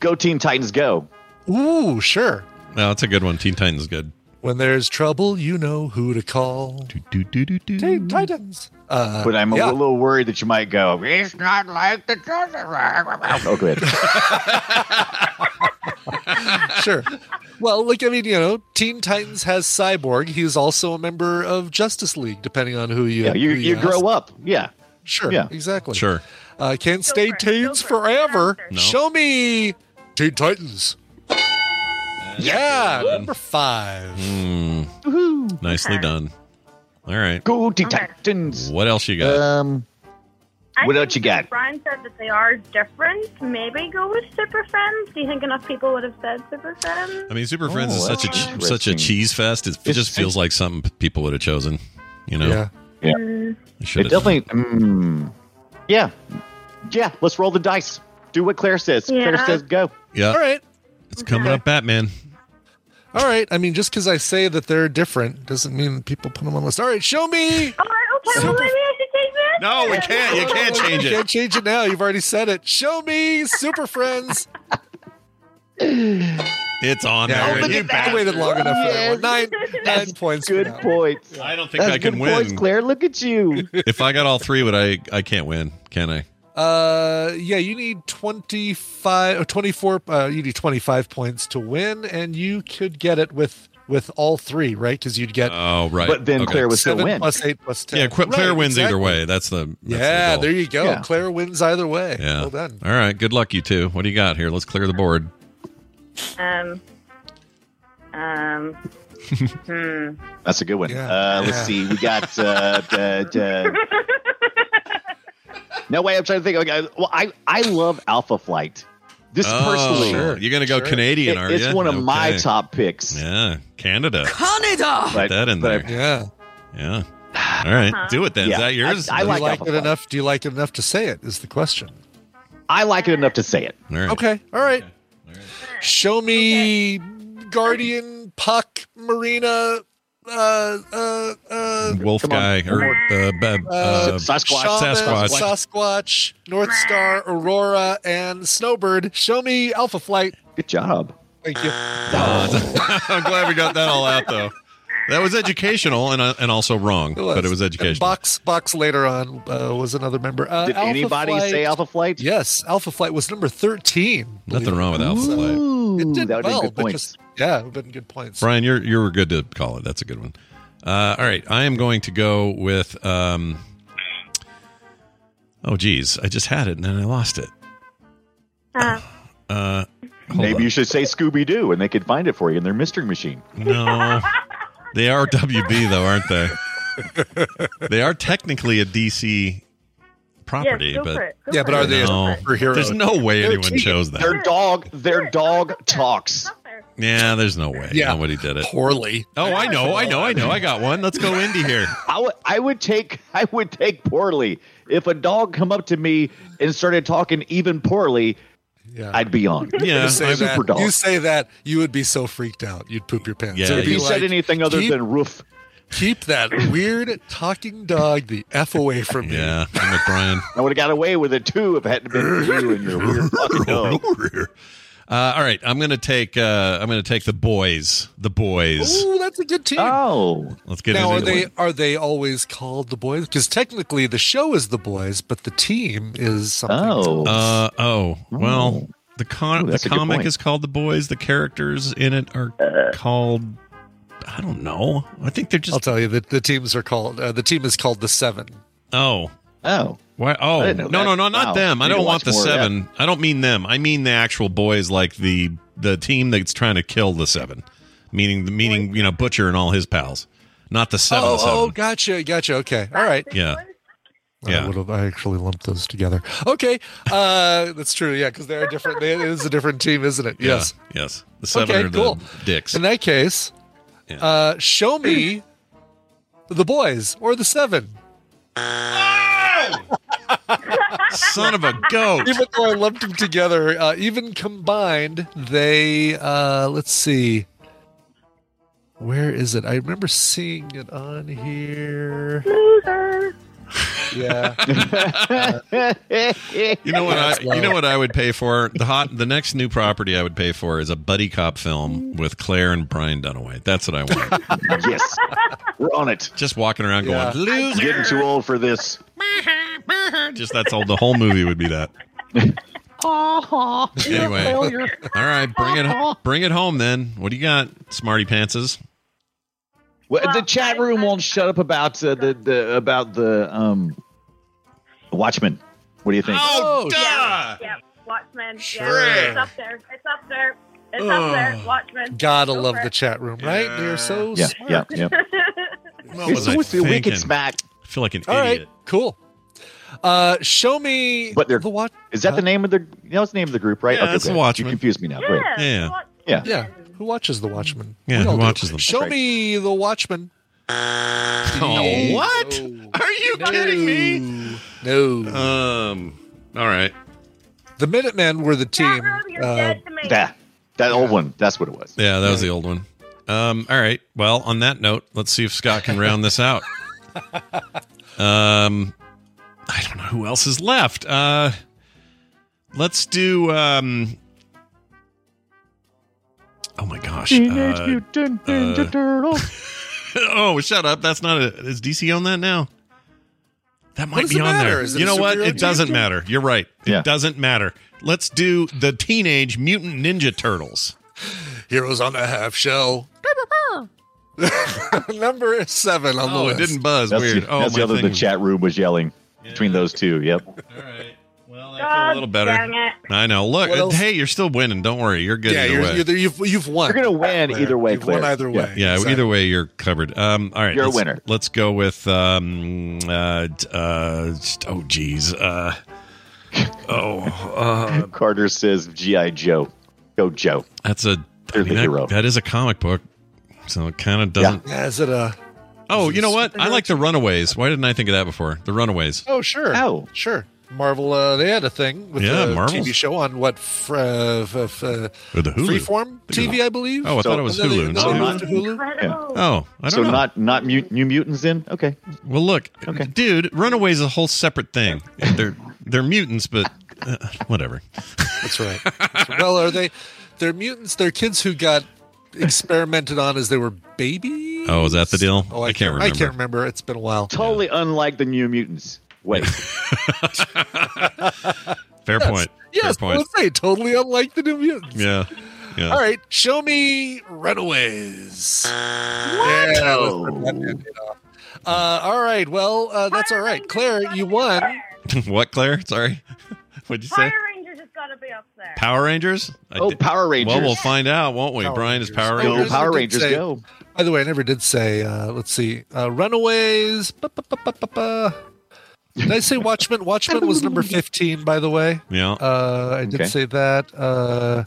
go Teen Titans, go. Ooh, sure. No, that's a good one. Teen Titans is good. When there's trouble, you know who to call. Do, do, do, do. Teen Titans. Uh, But I'm a yeah. little worried that you might go. It's not like the Justice Oh, go ahead. [LAUGHS] sure. Well, like I mean, you know, Teen Titans has Cyborg. He's also a member of Justice League, depending on who you. yeah, you who you ask. grow up. Yeah. Sure. Yeah. Exactly. Sure. Uh, can't stay for teens go for it. forever. No. Show me Teen Titans. Yeah, number five. Mm, nicely Okay. done. All right. Go Teen Okay. Titans. What else you got? Um, I What think else you since got? Brian said that they are different. Maybe go with Super Friends. Do you think enough people would have said Super Friends? I mean, Super Friends is Oh, such a that's ch- such a interesting. cheese fest. It, it It's- just feels like something people would have chosen. You know, Yeah. They it should have. definitely. Mm, yeah. Yeah. Let's roll the dice. Do what Claire says. Claire says go. Yeah, All right. it's coming up, Batman. All right. I mean, just because I say that they're different doesn't mean people put them on the list. All right. Show me. All right, okay. Well, maybe I should take this. No, we can't. You can't change You it. can't change it now. You've already said it. Show me Super Friends. It's on Yeah, there. You at that. I waited long enough for that one. Nine, [LAUGHS] nine points. Good that points. I don't think That's I can good win. points, Claire. Look at you. If I got all three, would I? I can't win, can I? Uh, yeah, you need 25 or 24 uh you need 25 points to win and you could get it with with all three, right? Cuz you'd get Oh, right. But then Okay. Claire would still win. plus 8 plus 10. Yeah, Qu- Claire Right, wins either way. That's the. That's Yeah, the there you go. Yeah. Claire wins either way. Yeah. Well done. All right. Good luck, you two. What do you got here? Let's clear the board. Um. Um. [LAUGHS] hmm. That's a good one. Yeah. Uh, let's Yeah. see. We got. Uh, [LAUGHS] no way. I'm trying to think. Okay, well, I I love Alpha Flight. This Oh, personally, Sure, You're gonna go sure. Canadian, it- are it's you? It's one of my top picks. Yeah, Canada. Canada. But, that in there. Yeah. Yeah. All right. Uh-huh. Do it then. Yeah. Is that yours? I Do you like like it Flight. enough? Do you like it enough to say it? Is the question. I like it enough to say it. All right. Okay. All right. Show me Guardian, Puck, Marina, uh, uh, uh, Wolf Come on. guy or uh, b- uh, Sasquatch. Shaman, Sasquatch. Sasquatch, Northstar, Aurora, and Snowbird. Show me Alpha Flight. Good job. Thank you. [LAUGHS] I'm glad we got that all out though. That was educational and uh, and also wrong, but it was And educational. Box Box later on uh, was another member. Uh, Did Alpha anybody Flight- say Alpha Flight? Yes, Alpha Flight was number thirteen. Nothing wrong with Alpha Flight. It did that well, be good points. just- yeah, it would have been good points. Brian, you're you were good to call it. That's a good one. Uh, all right, I am going to go with. Um, oh, geez, I just had it and then I lost it. Uh, Uh, hold Maybe on. you should say Scooby Doo, and they could find it for you in their mystery machine. No, [LAUGHS] they are WB though, aren't they? [LAUGHS] they are technically a DC property, yes, but for it. Yeah, but are they a No. superhero? there's no way They're anyone cheap. chose that. Their dog, their dog talks. Yeah, there's no way. Yeah. nobody did it. poorly. Oh, I know, I know, I know. I got one. Let's go indie here. [LAUGHS] I would, I would take, I would take poorly. If a dog come up to me and started talking even poorly, Yeah. I'd be on. Yeah, you say that, super dog. You say that, you would be so freaked out. You'd poop your pants. Yeah, It'd If you he said anything other keep, than roof, keep that weird talking dog the f away from me. Yeah, I'm with Brian. I would have got away with it too if it hadn't been for you and your weird fucking [LAUGHS] dog. Uh, all right, I'm gonna take. Uh, I'm gonna take the boys. The boys. Ooh, that's a good team. Oh, Let's get now, are they it. are they always called the boys? Because technically, the show is the boys, but the team is something. Oh. else. Uh oh. Well, the con Ooh, the that's a good comic is called the boys. The characters in it are called. I don't know. I think they're just. I'll tell you that the teams are called. Uh, the team is called the Seven. Oh. oh, Why? Oh I no, no, no, not Wow. them. I don't want the watch more of that. seven. I don't mean them. I mean the actual boys, like the the team that's trying to kill the seven, meaning the meaning you know Butcher and all his pals, not the seven. Oh, seven. oh, gotcha, gotcha. Okay, all right. Yeah. Yeah. I would have. I actually lumped those together. Okay, uh, that's true. Yeah, because they are different. It is a different team, isn't it? Yeah, Yes. Yes. The seven Okay, are the cool. dicks. In that case, Yeah. uh, show me the boys or the seven. Son of a goat. Even though I lumped them together, uh, even combined, they. Uh, let's see. Where is it? I remember seeing it on here. Loser. Yeah. [LAUGHS] You know what I low. you know what I would pay for? The hot the next new property I would pay for is a buddy cop film with Claire and Brian Dunaway. That's what I want. [LAUGHS] yes, we're on it. Just walking around Yeah. going, loser. Getting too old for this. Just that's all the whole movie would be that. [LAUGHS] anyway. All right, bring it ho- bring it home then. What do you got, Smarty Pantses? Well, the chat room I- won't shut up about uh, the the about the um Watchmen. What do you think? Oh, Yeah, yeah. Watchmen. Sure. Yeah, it's up there. It's up there. It's up there. Watchmen. Gotta Go love the it. chat room, right? They're so yeah, smart. yeah, yeah. [LAUGHS] What It's was I with thinking? wicked smack. I feel like an All right, idiot. cool. Uh, show me But they're- the what? Is that the name of the? You know, it's the name of the group, right? Yeah, that's the. Watchmen. You confused me now. Go ahead. Yeah. Yeah. Yeah. Yeah, who watches the Watchmen? Yeah, We who all do. watches them? Show me the Watchmen. Oh, what? Are you kidding me? No. Um. All right. the Minutemen were the team. Chat uh, dead. That that old one. That's what it was. Yeah, that was the old one. Um, all right. Well, on that note, let's see if Scott can round this out. [LAUGHS] Um, I don't know who else is left. Uh, let's do. Um, Oh my gosh. Teenage Uh, Mutant Ninja uh, [LAUGHS] Turtles. oh, shut up. That's not a. Is DC on that now? That might be on matter? there. Is You know what? It doesn't team? matter. You're right. It Yeah. doesn't matter. Let's do the Teenage Mutant Ninja Turtles. Heroes on a half shell. [LAUGHS] Number seven on the Oh, it didn't buzz. That's, Weird. the, oh, that's my the other thing. the chat room was yelling between those two. Yep. All right. Well, I feel a little better. dang it. I know. Look, hey, you're still winning. Don't worry. You're good Yeah, either you're, way. you're, you've you've won. You're gonna win Claire. either way, You've won either way. Yeah, either way, you're covered. Um, all right, You're a let's- winner. Let's go with um, uh, uh, oh, geez, uh, oh, uh, [LAUGHS] Carter says GI Joe. Go Joe. that's a I They're the mean, that- hero. that is a comic book, so it kind of doesn't. Yeah, is it a? Oh, you know what? I like the Runaways. Why didn't I think of that before? The Runaways. Oh, sure. Oh. sure. Marvel. Uh, they had a thing with Yeah, a Marvel's- TV show on what? Fr- uh, f- f- uh, the Hulu. Freeform TV, I believe. Oh, I So- thought it was And they- Hulu. then not Hulu. moved to Hulu. Incredible. Oh, I don't So know. not not mut- New Mutants then? Okay. well, look, Okay. dude, Runaways is a whole separate thing. they're they're mutants, but uh, whatever. That's right. That's right. well, are they? They're mutants. They're kids who got experimented on as they were babies. Oh, is that the deal? Oh, I, I can't remember. I can't remember. remember. It's been a while. Totally unlike the New Mutants. Wait. [LAUGHS] Fair point. Yes, Fair point. let's say totally unlike the New Mutants. Yeah. Yeah. All right, show me Runaways. Yeah, let's rip that Band-Aid off. Uh, all right, well, uh, that's all right. Claire, you won. [LAUGHS] what, Claire? Sorry. [LAUGHS] What'd you say? Fire Ranger just got to be up there. Power Rangers? Oh, did- Power Rangers. Well, we'll find out, won't we? Power Brian is Power Go Go Rangers. Power Rangers say- go. By the way, I never did say, uh, let's see, uh, Runaways. Ba, ba, ba. Did I say Watchmen? Watchmen was number [LAUGHS] 15, by the way. Yeah. Uh, I did Okay. say that. Uh,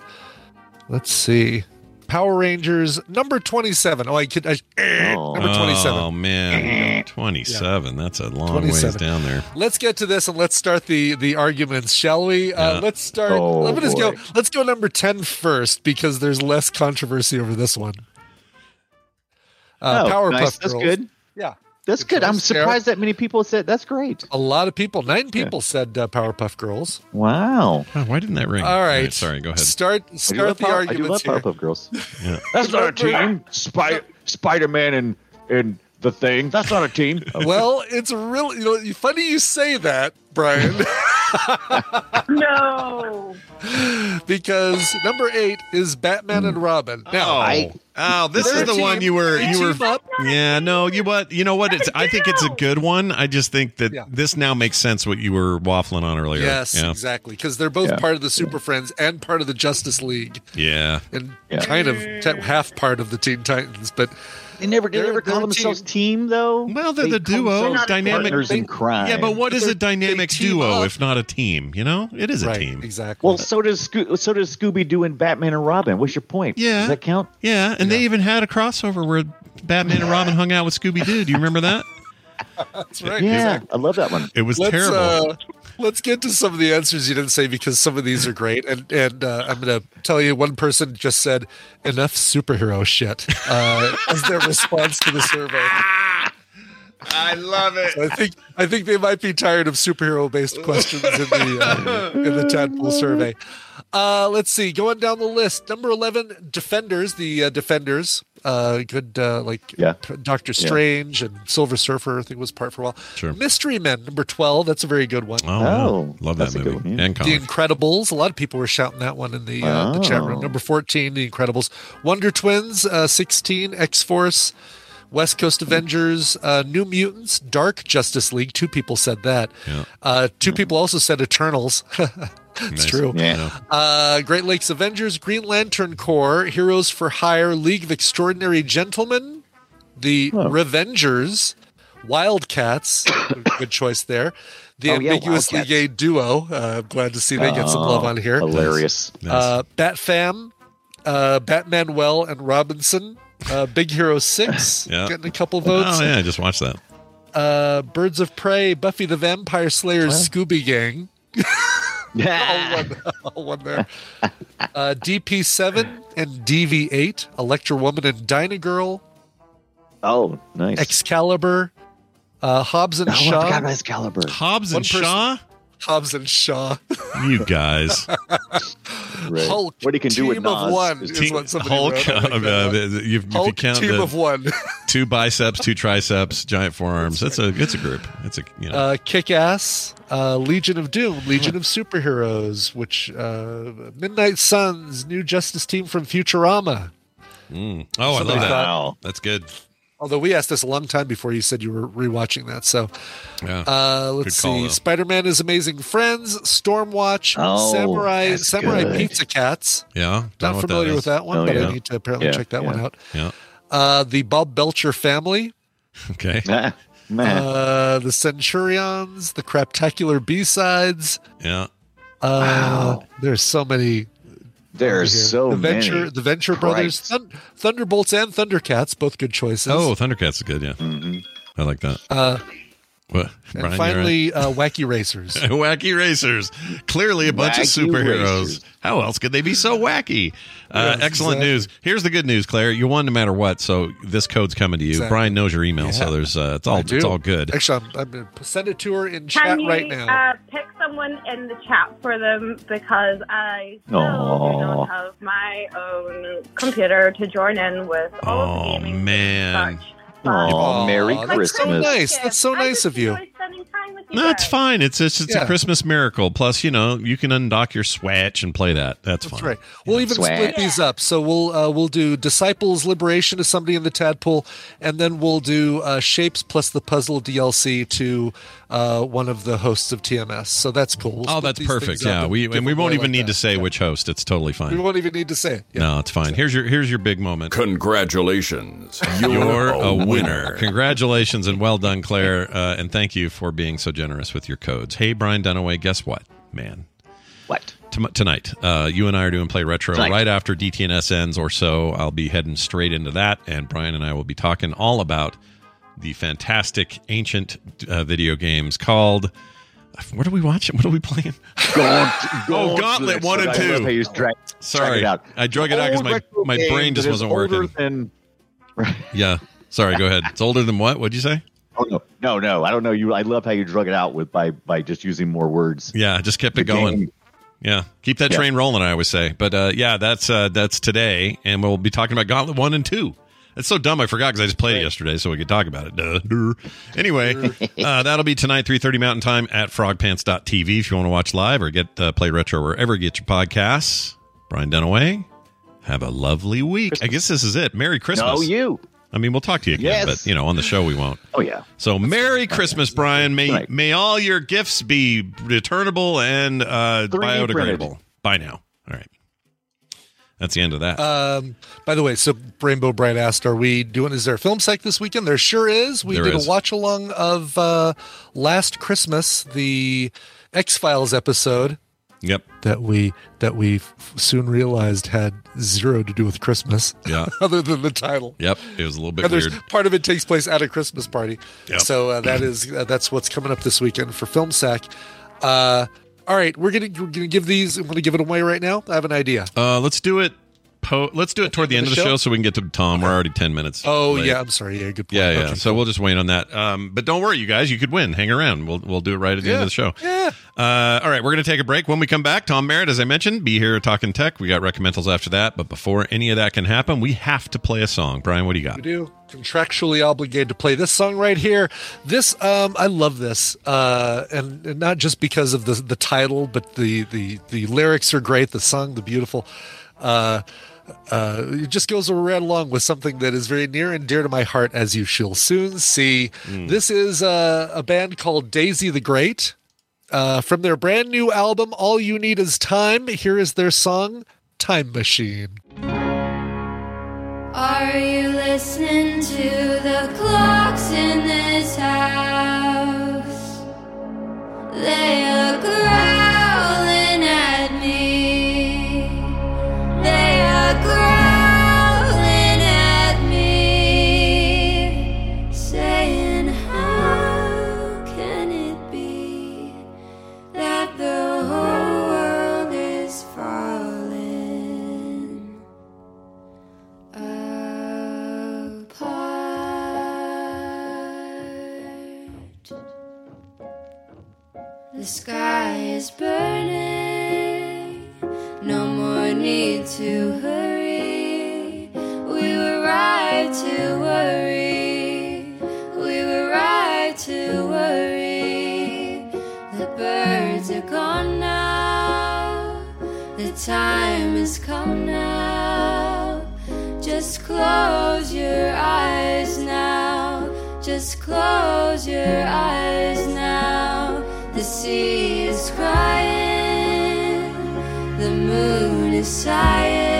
let's see. Power Rangers, number 27. Oh, I could. I, Oh. number 27. Oh man, twenty-seven. That's a long ways down there. Let's get to this and let's start the the arguments, shall we? Uh, Yeah. let's start. Oh, let me just go. Let's go number 10 first because there's less controversy over this one. Uh, oh, Powerpuff nice. That's good. Yeah. That's Good good. I'm choice, Sarah. surprised that many people said that's great. A lot of people, nine people said uh, Powerpuff Girls. Wow. Oh, why didn't that ring? All right. sorry. Go ahead. Start I do start love the Power- I do love here. Powerpuff Girls. Yeah. That's not a team. Spider Spider Man and and the thing. That's not a team. [LAUGHS] Well, it's really you know funny you say that, Brian, [LAUGHS] No. because number eight is Batman and Robin. Now, Oh, I- oh, this is the team. one you were you were. up. Yeah, no, you what? You know what? It's. I think it's a good one. I just think that Yeah. this now makes sense. What you were waffling on earlier. yes, Yeah. exactly, because they're both Yeah. part of the Super Friends and part of the Justice League, Yeah. and Yeah. kind of te- half part of the Teen Titans. But They never did they They're- ever call themselves team. team, though. Well, they're the call duo, themselves dynamic- partners in they- crime. Yeah, but what is They're- a dynamic duo up. if not a team? You know, it is a team. exactly. Well, so does Sco- so does Scooby Doo and Batman and Robin. What's your point? Yeah. does that count? Yeah, and they even had a crossover where Batman and Robin hung out with Scooby Doo. Do you remember that? [LAUGHS] that's right. Yeah, I love that one. It was Let's terrible. uh, let's get to some of the answers you didn't say because some of these are great. And and uh, I'm going to tell you, one person just said enough superhero shit uh, as their response to the survey. [LAUGHS] I love it. So I think I think they might be tired of superhero based questions in the uh, in the tadpole survey. Uh, let's see, going down the list. Number eleven, Defenders. The uh, Defenders, uh, good uh, like Yeah. Doctor Strange and Silver Surfer. I think was part for a while. Sure. Mystery Men, number twelve. That's a very good one. Oh, wow. Oh, love that movie one, yeah. and The. Incredibles. A lot of people were shouting that one in the uh, the chat room. Oh. Number fourteen, The Incredibles. Wonder Twins. Uh, Sixteen, X Force. West Coast Avengers, uh, New Mutants, Dark Justice League. Two people said that. Yeah. Uh, two people also said Eternals. [LAUGHS] it's Nice. true. Yeah. Uh, Great Lakes Avengers, Green Lantern Corps, Heroes for Hire, League of Extraordinary Gentlemen, the Revengers, Wildcats. [COUGHS] good choice there. The Oh, ambiguously Wildcats. gay duo. Uh, I'm glad to see they get some love on here. Hilarious. Uh, Bat Fam, uh, Batman Well and Robinson, uh, Big Hero Six, [LAUGHS] Yeah. getting a couple votes. Oh yeah, I just watched that. uh, Birds of Prey, Buffy the Vampire Slayer, Scooby Gang. [LAUGHS] Yeah. all one, all one there. Uh, DP7 and DV8, Electra Woman and Dyna Girl, Oh, nice. Excalibur, uh, Hobbs and oh, I forgot about Excalibur. Hobbs One and person- Shaw. Hobbs and Shaw. You guys. [LAUGHS] Right. Hulk. What he can do with team of Nas one is is Team- what somebody Hulk, wrote. I like uh, that uh, one. if, if you Hulk count team the of one. [LAUGHS] two biceps, two triceps, giant forearms, that's a it's a group. It's a you know. uh, Kick Ass, uh, Legion of Doom, Legion of Superheroes, which uh, Midnight Suns, New Justice Team from Futurama. Mm. Oh, I love that. thought- That's good. Although we asked this a long time before you said you were rewatching that. So Yeah. uh, let's call, see. Spider-Man is Amazing Friends, Stormwatch, Oh, Samurai, Samurai good. Pizza Cats. yeah. Don't know Not what familiar that with that one, Oh, but yeah. I need to apparently Yeah, check that one out. Yeah. Uh, the Bob Belcher family, [LAUGHS] Okay. [LAUGHS] Man. uh, the Centurions, the Craptacular B-sides. Yeah. Uh, There's so many There's here. so the Venture, many. the Venture Brothers, Christ. Thun- Thunderbolts, and Thundercats, both good choices. Oh, Thundercats is good. Yeah. I like that. uh, What? and Brian, you're finally, uh, Wacky Racers. [LAUGHS] Wacky Racers. Clearly a bunch of superheroes. Racers. How else could they be so wacky? Uh, Yes, excellent exactly. news. Here's the good news, Claire. You won no matter what, so this code's coming to you. Exactly. Brian knows your email, so there's uh, it's all it's all good. Actually, I'm, I'm going to send it to her in chat Can you right now. Uh, pick someone in the chat for them because I still Aw. do not have my own computer to join in with all of Oh, the gaming. man. such. Aw, Merry Aw, that's so Christmas. nice. That's so nice of you. enjoy spending time with you No, it's fine. It's it's, it's a Christmas miracle. Plus, you know, you can undock your Switch and play that. That's, That's fine. right. We'll even Swag. split these up. So we'll uh, we'll do disciples liberation to somebody in the tadpole, and then we'll do uh, shapes plus the puzzle DLC to uh, one of the hosts of TMS. So that's cool. We'll Oh, that's perfect. things up Yeah, we and we won't even like need that. to say Yeah. which host. It's totally fine. We won't even need to say it. Yeah. No, it's fine. Here's your here's your big moment. Congratulations. [LAUGHS] You're a winner. Congratulations and well done, Claire. Uh, and thank you for being so generous with your codes. Hey, Brian Dunaway, guess what, man? What? Tonight, uh, you and I are doing Play Retro Tonight. right after DTNS ends or so. I'll be heading straight into that, and Brian and I will be talking all about the fantastic ancient uh, video games called. What are we watching? What are we playing? Gaunt- [LAUGHS] Oh, Gauntlet one and two. how drag- Sorry, drag. I drug it out because my, my brain just wasn't working. Than, [LAUGHS] Yeah, sorry. Go ahead. It's older than what? What'd you say? oh no, no, no! I don't know you. I love how you drug it out with by by just using more words. Yeah, I just kept it The going. game. Yeah, keep that Yeah. train rolling. I always say, but uh, yeah, that's uh, that's today, and we'll be talking about Gauntlet one and two. It's so dumb. I forgot because I just played it yesterday, so we could talk about it. Duh. Duh. Anyway, [LAUGHS] uh, that'll be tonight, three thirty Mountain Time at FrogPants.tv if you want to watch live or get uh, Play Retro wherever you get your podcasts. Brian Dunaway, have a lovely week. I guess this is it. Merry Christmas. No, you. I mean, we'll talk to you again, Yes. but you know, on the show we won't. Oh yeah. So Merry Christmas, Brian. May Right. may all your gifts be returnable and uh, biodegradable. printed. Bye now. All right. That's the end of that. Um, by the way, so Rainbow Bright asked, "Are we doing? Is there a Film Sack this weekend?" There sure is. We There did is. a watch along of uh, Last Christmas, the X Files episode yep. that we that we soon realized had zero to do with Christmas, Yeah. [LAUGHS] other than the title. Yep. It was a little bit And weird. part of it takes place at a Christmas party. Yep. So uh, that is uh, that's what's coming up this weekend for Film Sack. Uh, all right, we're gonna we're gonna give these. I'm gonna give it away right now. I have an idea. Uh, let's do it. Po- let's do it toward the end of the show? show? so we can get to Tom. We're already ten minutes. Oh late. yeah, I'm sorry. Yeah, good point. Yeah, yeah. Okay, so cool. we'll just wait on that. Um, but don't worry, you guys. You could win. Hang around. We'll we'll do it right at the end of the show. Yeah. Uh, all right, we're going to take a break. When we come back, Tom Merritt, as I mentioned, be here talking tech. We got Recommentals after that. But before any of that can happen, we have to play a song. Brian, what do you got? We do contractually obligated to play this song right here. This um, I love this, uh, and, and not just because of the the title, but the the the lyrics are great. The song, the beautiful. Uh, uh, it just goes right along with something that is very near and dear to my heart, as you shall soon see. This is uh, a band called Daisy the Great. Uh, from their brand new album, All You Need Is Time, here is their song, Time Machine. Are you listening to the clocks in this house? They are sky is burning, no more need to hurry. We were right to worry. We were right to worry. The birds are gone now. The time has come now. Just close your eyes now. Just close your eyes now. The sea is crying. The moon is sighing.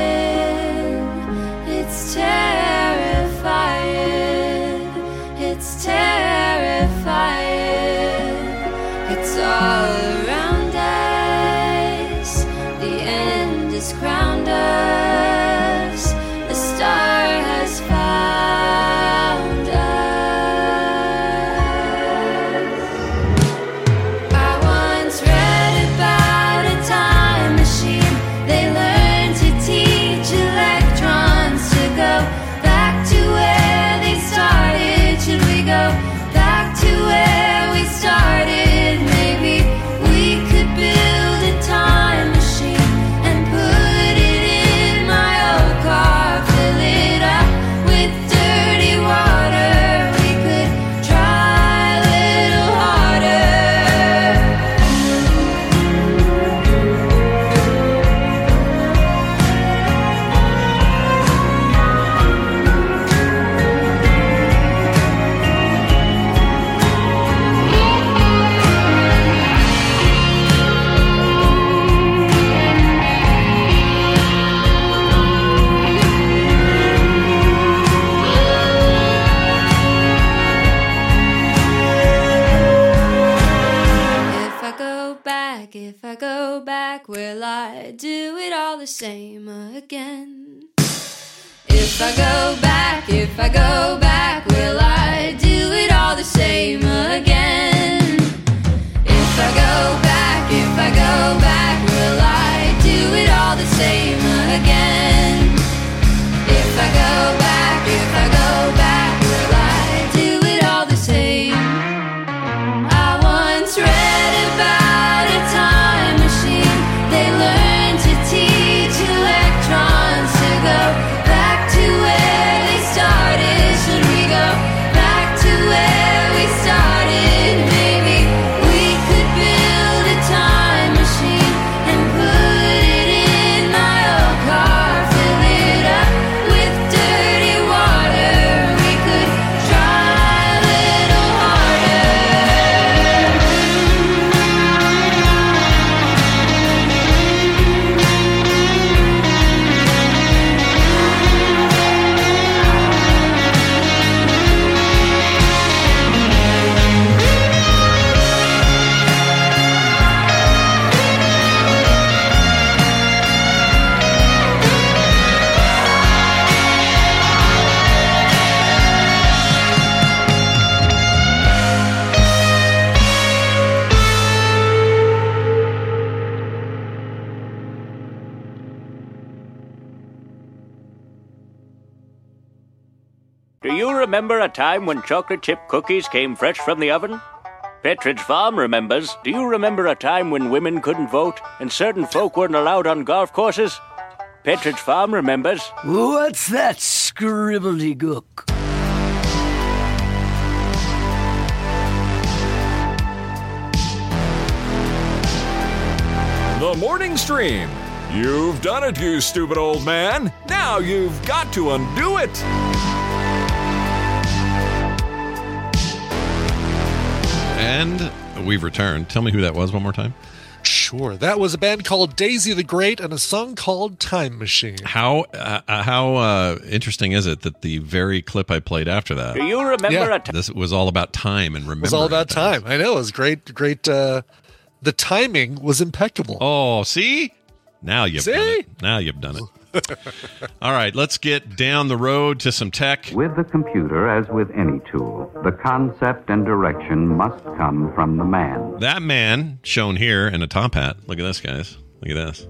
A time when chocolate chip cookies came fresh from the oven? Pepperidge Farm remembers. Do you remember a time when women couldn't vote and certain folk weren't allowed on golf courses? Pepperidge Farm remembers. What's that scribbledy gook? The morning stream. You've done it, you stupid old man. Now you've got to undo it. And we've returned. Tell me who that was one more time. Sure. That was a band called Daisy the Great and a song called Time Machine. How uh, uh, how uh, interesting is it that the very clip I played after that? Do you remember Yeah. a time? This was all about time and remember. It was all about time. I know. It was great. Great. Uh, the timing was impeccable. Oh, see? Now you've done it. Now you've done it. [LAUGHS] all right, let's get down the road to some tech. With the computer, as with any tool, the concept and direction must come from the man. That man shown here in a top hat. Look at this, guys. Look at this.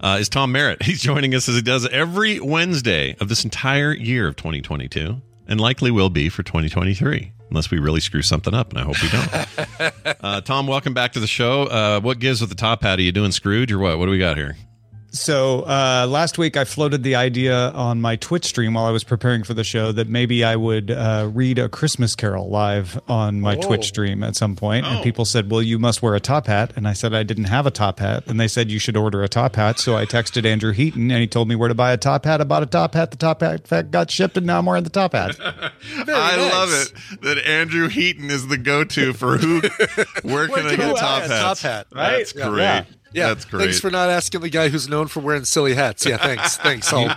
Uh, is Tom Merritt. [LAUGHS] He's joining us as he does every Wednesday of this entire year of 2022, and likely will be for 2023, unless we really screw something up, and I hope we don't. [LAUGHS] uh, Tom, welcome back to the show. Uh, what gives with the top hat? Are you doing Scrooge or what? What do we got here? So uh, last week I floated the idea on my Twitch stream while I was preparing for the show that maybe I would uh, read a Christmas Carol live on my Oh. Twitch stream at some point. Oh. And people said, "Well, you must wear a top hat," and I said I didn't have a top hat, and they said you should order a top hat. So I texted Andrew Heaton, and he told me where to buy a top hat. I bought a top hat. The top hat got shipped, and now I'm wearing the top hat. [LAUGHS] I love it that Andrew Heaton is the go-to for who. [LAUGHS] Where can I can I get buy top a hats? top hat, That's right? Yeah. great. Yeah. Yeah, That's great. Thanks for not asking the guy who's known for wearing silly hats. Yeah, thanks. [LAUGHS] Thanks. I'll,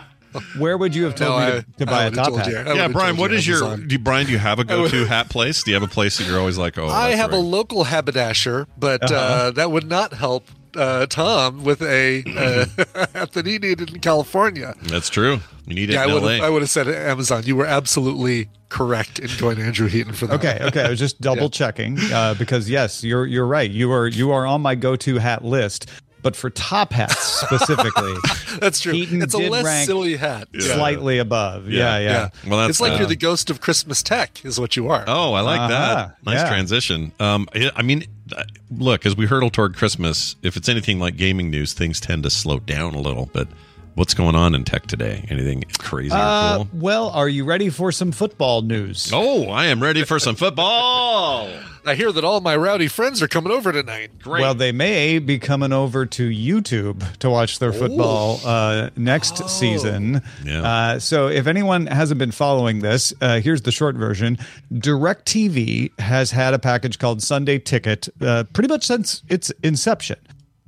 Where would you have told No, me I- to, to buy a top hat? you. Yeah, Brian. told What you is your? Do you, Brian? Do you have a [LAUGHS] go-to hat place? Do you have a place that you're always like, oh, I that's have a local haberdasher, but Uh-huh. uh, that would not help uh, Tom with a uh, [LAUGHS] hat that he needed in California. That's true. You need it Yeah, I would LA. have. I would have said Amazon. You were absolutely correct in going to Andrew Heaton for that. Okay, okay. I was just [LAUGHS] double checking uh, because yes, you're you're right. You are you are on my go-to hat list, but for top hats [LAUGHS] specifically, That's true. Heaton it's a did less rank silly hat. slightly above. Yeah, yeah. Well, that's it's like uh, you're the ghost of Christmas tech, is what you are. Oh, I like Uh-huh. that. Nice Yeah. transition. Um, I I mean, uh, look, as we hurtle toward Christmas, if it's anything like gaming news, things tend to slow down a little. But what's going on in tech today? Anything crazy or Uh, cool? well, are you ready for some football news? Oh, I am ready for some football. [LAUGHS] I hear that all my rowdy friends are coming over tonight. Great. Well, they may be coming over to YouTube to watch their football uh, next season. Yeah. Uh, so, if anyone hasn't been following this, uh, here's the short version DirecTV has had a package called Sunday Ticket uh, pretty much since its inception.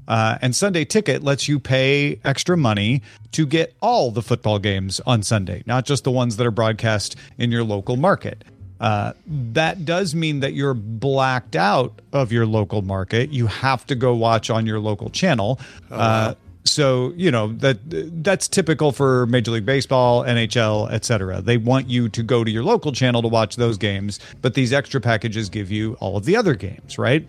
Uh, and Sunday Ticket lets you pay extra money to get all the football games on Sunday, not just the ones that are broadcast in your local market. Uh, that does mean that you're blacked out of your local market. You have to go watch on your local channel. uh, so you know that that's typical for Major League Baseball, NHL, etc. They want you to go to your local channel to watch those games, but these extra packages give you all of the other games, right?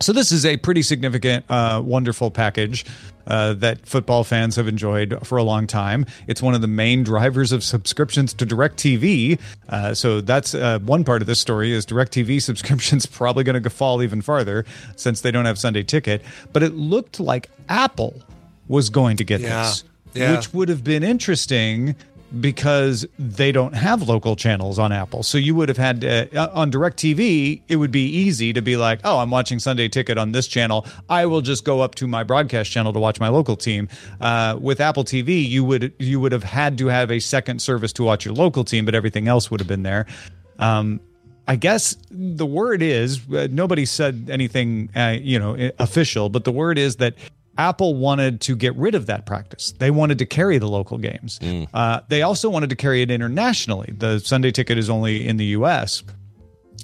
So this is a pretty significant, uh, wonderful package uh, that football fans have enjoyed for a long time. It's one of the main drivers of subscriptions to DirecTV. Uh, so that's uh, one part of this story is DirecTV [LAUGHS] subscriptions probably going to fall even farther since they don't have Sunday Ticket. But it looked like Apple was going to get Yeah. this, Yeah. which would have been interesting because they don't have local channels on Apple. So you would have had to, uh, on DirecTV, it would be easy to be like, "Oh, I'm watching Sunday Ticket on this channel. I will just go up to my broadcast channel to watch my local team." Uh, with Apple TV, you would you would have had to have a second service to watch your local team, but everything else would have been there. Um, I guess the word is uh, nobody said anything, uh, you know, official, but the word is that Apple wanted to get rid of that practice. They wanted to carry the local games. Uh, they also wanted to carry it internationally. The Sunday ticket is only in the U.S.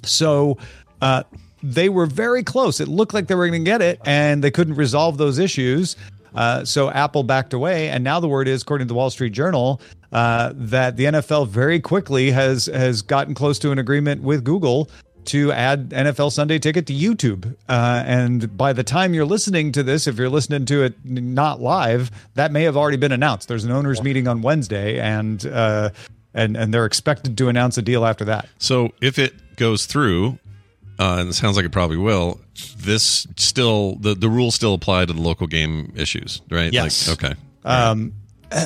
So uh, they were very close. It looked like they were going to get it, and they couldn't resolve those issues. Uh, so Apple backed away, and now the word is, according to the Wall Street Journal, uh, that the NFL very quickly has has gotten close to an agreement with Google to add NFL Sunday Ticket to YouTube. Uh, and by the time you're listening to this, if you're listening to it not live, that may have already been announced. There's an owners meeting on Wednesday, and uh, and and they're expected to announce a deal after that. So if it goes through, uh, and it sounds like it probably will, this still the the rules still apply to the local game issues, right? Yes. Like, okay. Um,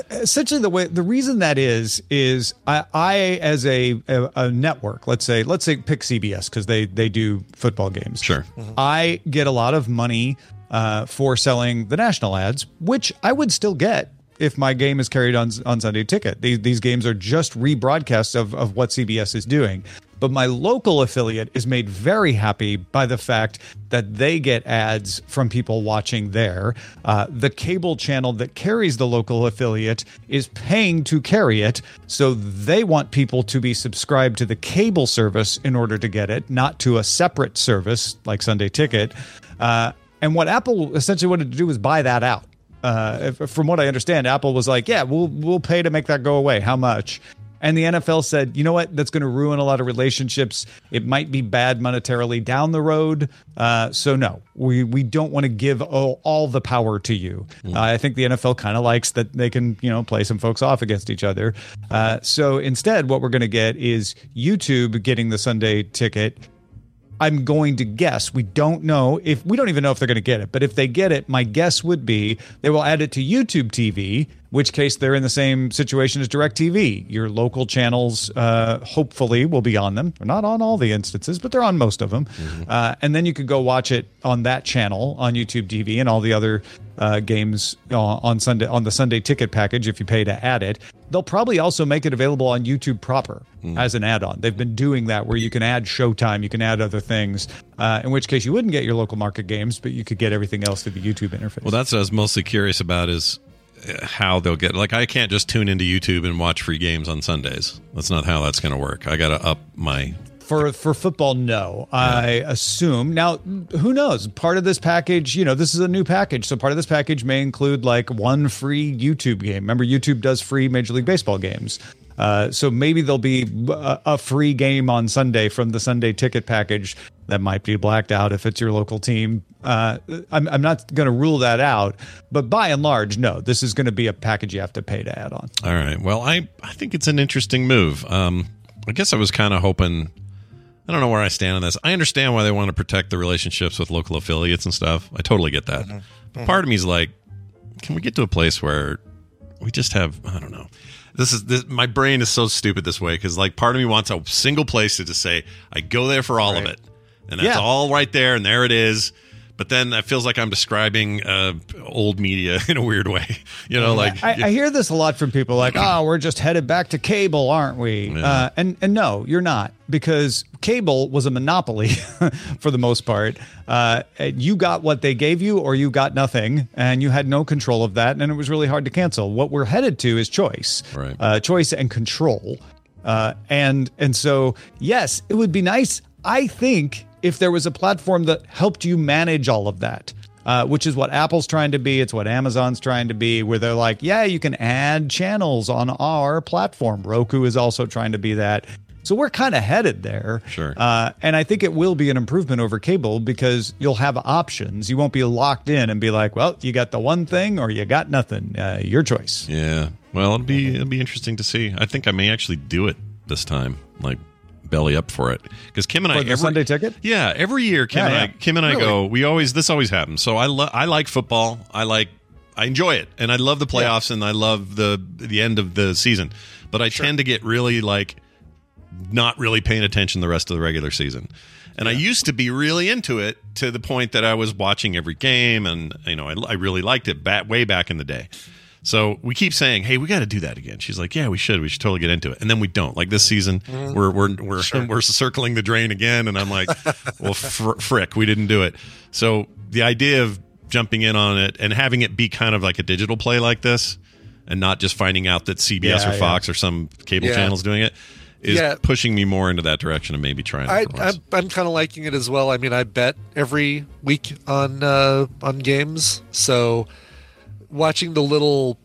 essentially, the way the reason that is is I, I as a, a a network, let's say let's say pick CBS because they they do football games. Sure. I get a lot of money uh, for selling the national ads, which I would still get if my game is carried on on Sunday Ticket. These these games are just rebroadcasts of of what CBS is doing. But my local affiliate is made very happy by the fact that they get ads from people watching there. Uh, the cable channel that carries the local affiliate is paying to carry it. So they want people to be subscribed to the cable service in order to get it, not to a separate service like Sunday Ticket. Uh, and what Apple essentially wanted to do was buy that out. Uh, from what I understand, Apple was like, "Yeah, we'll we'll pay to make that go away. How much?" And the NFL said, "You know what? That's going to ruin a lot of relationships. It might be bad monetarily down the road. Uh, so no, we we don't want to give all, all the power to you. Uh, I think the NFL kind of likes that they can you know play some folks off against each other. Uh, so instead, what we're going to get is YouTube getting the Sunday ticket." I'm going to guess. We don't know if we don't even know if they're going to get it, but if they get it, my guess would be they will add it to YouTube TV, which case they're in the same situation as DirecTV. Your local channels, uh, hopefully, will be on them. They're not on all the instances, but they're on most of them. Uh, and then you could go watch it on that channel on YouTube TV and all the other uh, games uh, on Sunday on the Sunday ticket package if you pay to add it. They'll probably also make it available on YouTube proper as an add-on. They've been doing that where you can add Showtime, you can add other things. Uh, in which case you wouldn't get your local market games, but you could get everything else through the YouTube interface. Well, that's what I was mostly curious about is how they'll get. Like, I can't just tune into YouTube and watch free games on Sundays. That's not how that's going to work. I got to up my. For for football, no. I assume now. Who knows? Part of this package, you know, this is a new package, so part of this package may include like one free YouTube game. Remember, YouTube does free Major League Baseball games. Uh, so maybe there'll be a, a free game on Sunday from the Sunday ticket package that might be blacked out if it's your local team. Uh, I'm, I'm not going to rule that out, but by and large, no. This is going to be a package you have to pay to add on. All right. Well, I I think it's an interesting move. Um, I guess I was kind of hoping. I don't know where I stand on this. I understand why they want to protect the relationships with local affiliates and stuff. I totally get that. But part of me is like, can we get to a place where we just have I don't know. This is this, my brain is so stupid this way because like part of me wants a single place to just say I go there for all of it, and that's Yeah. all right there, and there it is. But then that feels like I'm describing uh, old media [LAUGHS] in a weird way, [LAUGHS] you know, like I, I hear this a lot from people like, oh, we're just headed back to cable, aren't we? Uh, and and no, you're not because cable was a monopoly [LAUGHS] for the most part. Uh, you got what they gave you, or you got nothing, and you had no control of that, and it was really hard to cancel. What we're headed to is choice, Right. uh, choice and control. Uh, and and so yes, it would be nice. I think if there was a platform that helped you manage all of that, uh, which is what Apple's trying to be. It's what Amazon's trying to be, where they're like, yeah, you can add channels on our platform. Roku is also trying to be that. So we're kind of headed there. Sure. Uh, and I think it will be an improvement over cable because you'll have options. You won't be locked in and be like, well, you got the one thing or you got nothing. Uh, your choice. Yeah. Well, it'll be it'll be interesting to see. I think I may actually do it this time, like belly up for it, because Kim and I For the every Sunday ticket? Yeah, every year Kim Yeah, and I. Kim and I Really? go. We always this always happens. So I lo- I like football. I like I enjoy it, and I love the playoffs, and I love the the end of the season. But I tend to get really like not really paying attention the rest of the regular season. And I used to be really into it to the point that I was watching every game, and you know, I, I really liked it back way back in the day. So we keep saying, "Hey, we got to do that again." She's like, "Yeah, we should. We should totally get into it." And then we don't. Like this mm-hmm. season, mm-hmm. we're we're we're [LAUGHS] we're circling the drain again, and I'm like, [LAUGHS] "Well, fr- frick, we didn't do it." So the idea of jumping in on it and having it be kind of like a digital play like this, and not just finding out that CBS Yeah, or yeah. Fox or some cable Yeah. channels doing it is Yeah. pushing me more into that direction and maybe trying. I, it for once. I'm, I'm kind of liking it as well. I mean, I bet every week on uh, on games, so watching the little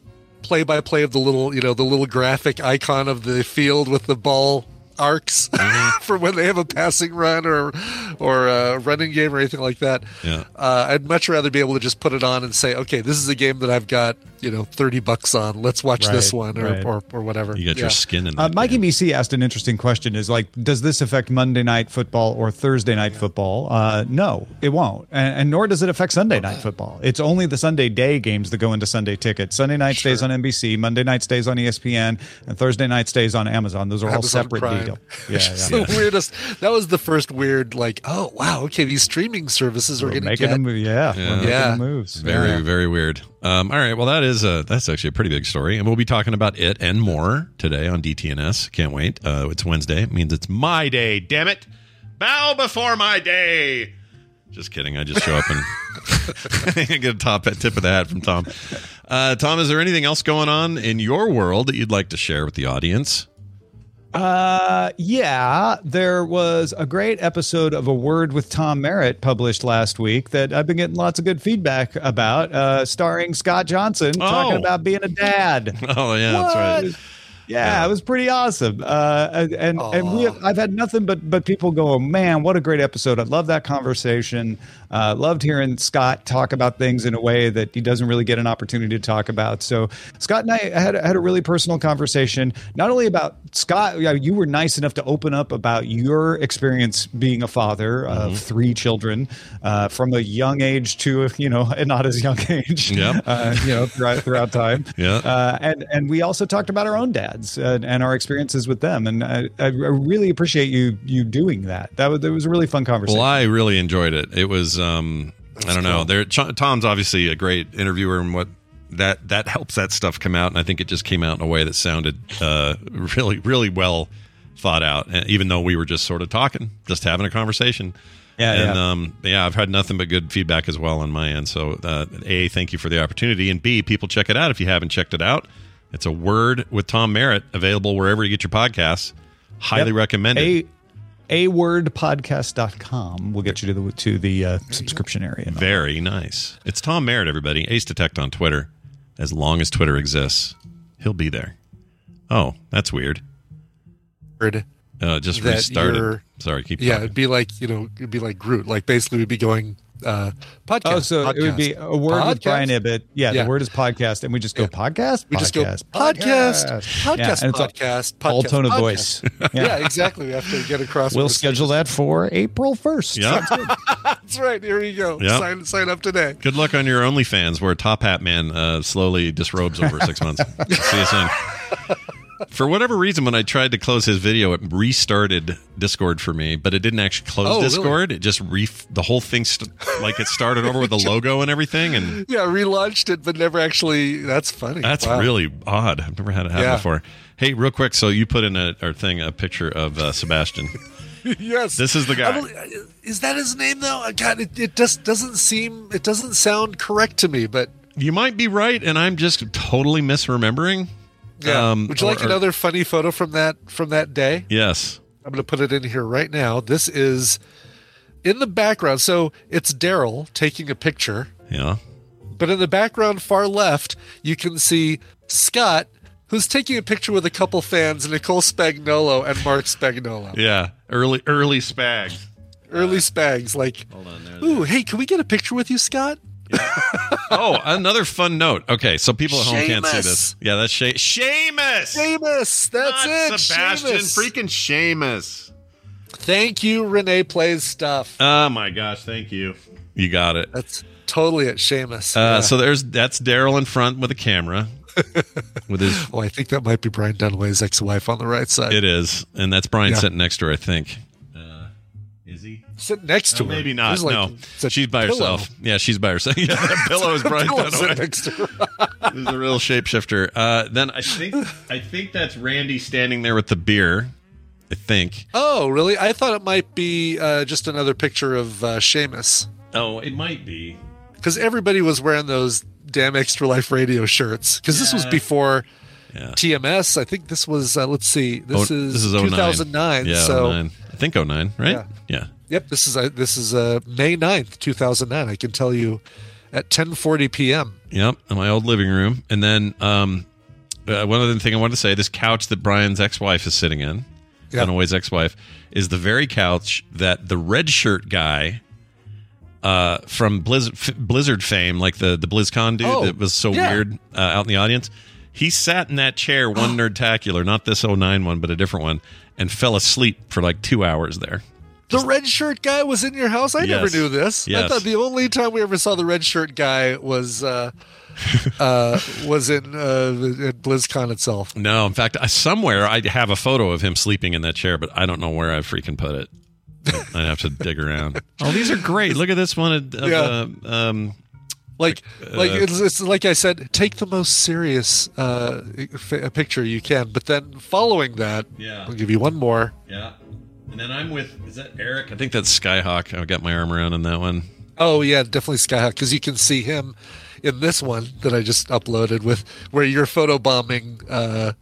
play by play of the little, you know, the little graphic icon of the field with the ball arcs [LAUGHS] Mm-hmm. for when they have a passing run or or a running game or anything like that. Yeah. Uh, I'd much rather be able to just put it on and say, okay, this is a game that I've got, you know, thirty bucks on. Let's watch this one or, right. or or whatever. you got Yeah. your skin in Uh, that. Mikey BC asked an interesting question: Is like, does this affect Monday night football or Thursday night football? Uh, no, it won't, and, and nor does it affect Sunday night football. It's only the Sunday day games that go into Sunday ticket. Sunday night stays on NBC, Monday night stays on ESPN, and Thursday night stays on Amazon. Those are all Amazon separate Prime. deal. Yeah, It's yeah. [LAUGHS] the weirdest. That was the first weird, like, oh wow, okay, these streaming services are We're going to making get. them, yeah, Yeah. we're Yeah. moves. Very, Yeah. very weird. Um, all right. Well, that is uh, that's actually a pretty big story, and we'll be talking about it and more today on DTNS. Can't wait. Uh, it's Wednesday. It means it's my day. Damn it! Bow before my day. Just kidding. I just show up and [LAUGHS] get a top tip of the hat from Tom. Uh, Tom, is there anything else going on in your world that you'd like to share with the audience? Uh, yeah, there was a great episode of A Word with Tom Merritt published last week that I've been getting lots of good feedback about, uh, starring Scott Johnson talking Oh. about being a dad. [LAUGHS] Oh yeah, that's right. What? Yeah, it was pretty awesome. Uh, and and, and we have, I've had nothing but but people go, man, what a great episode! I love that conversation. Uh, loved hearing Scott talk about things in a way that he doesn't really get an opportunity to talk about. So Scott and I had had a really personal conversation, not only about Scott. yeah, You were nice enough to open up about your experience being a father of three children uh, from a young age to you know and [LAUGHS] not as young age. Yep. Uh, you know throughout throughout time. [LAUGHS] Yeah. Uh, and and we also talked about our own dads and, and our experiences with them. And I, I really appreciate you you doing that. That was that was a really fun conversation. Well, I really enjoyed it. It was, um, I don't know. There, Tom's obviously a great interviewer, and what that that helps that stuff come out. And I think it just came out in a way that sounded uh, really, really well thought out. And even though we were just sort of talking, just having a conversation. Yeah, and yeah. Um, yeah, I've had nothing but good feedback as well on my end. So, uh, a, thank you for the opportunity, and b, people check it out if you haven't checked it out. It's a word with Tom Merritt, available wherever you get your podcasts. Highly Yep. recommended. A a wordpodcast.com will get you to the to the uh, subscription area. Very nice. It's Tom Merritt, everybody. Ace Detect on Twitter. As long as Twitter exists, he'll be there. Oh, that's weird. Weird. Uh, just that restarted. Sorry, keep Yeah, talking. it'd be like you know, it'd be like Groot. Like basically, we'd be going uh, podcast. Oh, so it would be a word with. Brian Ibbott. Yeah, Yeah. the word is podcast, and we just go podcast. We just go podcast, podcast, podcast, Yeah, and it's all- podcast, all podcast, tone of voice. [LAUGHS] Yeah. exactly. We have to get across. We'll what schedule that for April first. Yeah. [LAUGHS] That's right. Here we go. Yep. Sign sign up today. Good luck on your OnlyFans, where Top Hat Man uh, slowly disrobes over six months. [LAUGHS] See you soon. For whatever reason, when I tried to close his video, it restarted Discord for me, but it didn't actually close Oh, really? Discord. It just re the whole thing st- like it started over with the [LAUGHS] logo and everything, and Yeah, relaunched it, but never actually. That's funny. That's Wow. really odd. I've never had it happen Yeah. before. Hey, real quick, so you put in a our thing a picture of uh, Sebastian. [LAUGHS] yes. This is the guy. Is that his name though? God, it, it just doesn't seem. It doesn't sound correct to me. But You might be right, and I'm just totally misremembering. Yeah. Um, Would you like or- or- another funny photo from that from that day? Yes. I'm going to put it in here right now. This is in the background. So it's Daryl taking a picture, Yeah. but in the background, far left, you can see Scott, who's taking a picture with a couple fans, Nicole Spagnolo and Mark Spagnolo. Yeah. Early early spag. Early Spags, like, Hold on there. ooh, hey, can we get a picture with you, Scott? [LAUGHS] Oh, another fun note. Okay, so people at home can't see this. Yeah, that's Sha- Seamus. Seamus, that's Not it. Sebastian. Seamus. Freaking Seamus. Thank you, Renee Plays Stuff. Oh my gosh, thank you. You got it. That's totally at Seamus. Uh, Yeah. So there's that's Daryl in front with a camera, [LAUGHS] with his. oh, I think that might be Brian Dunaway's ex-wife on the right side. It is, and that's Brian Yeah. sitting next to her. I think. Is he? Sitting next to Oh, her. maybe not. There's like- no, she's by pillow. herself. Yeah, she's by herself. [LAUGHS] Yeah, that pillow is sitting next to her. [LAUGHS] He's a real shapeshifter. Uh, then I think I think that's Randy standing there with the beer. I think. Oh, really? I thought it might be uh, just another picture of uh, Seamus. Oh, it might be. Because everybody was wearing those damn Extra Life Radio shirts. Because this was before Yeah. TMS. I think this was, uh, let's see, this Oh, is, this is 09. 2009. Yeah, so, 09. I think 09, right? Yeah. yeah. yep, this is uh, this is uh, May 9th, 2009. I can tell you at 10:40 p.m. Yep, in my old living room. And then um, uh, one other thing I wanted to say: this couch that Brian's ex-wife is sitting in, Yeah. Dunaway's ex-wife, is the very couch that the red shirt guy uh, from Blizzard, F- Blizzard fame, like the the BlizzCon dude Oh, that was so yeah. weird uh, out in the audience. He sat in that chair, one [GASPS] nerdtacular, not this 09 one, but a different one, and fell asleep for like two hours there. The red shirt guy was in your house. I never knew this. I thought the only time we ever saw the red shirt guy was uh, [LAUGHS] uh, was in uh, at BlizzCon itself. No, in fact, I, somewhere I have a photo of him sleeping in that chair, but I don't know where I freaking put it. I'd have to dig around. [LAUGHS] Oh, these are great! Look at this one. Of, of, Yeah. uh, um, Like, [LAUGHS] like it's, it's like I said, take the most serious uh, f- picture you can, but then following that, Yeah. I'll give you one more. yeah, and then I'm with. Is that Eric? I think that's Skyhawk. I got my arm around in that one. Oh yeah, definitely Skyhawk because you can see him in this one that I just uploaded with where you're photobombing uh,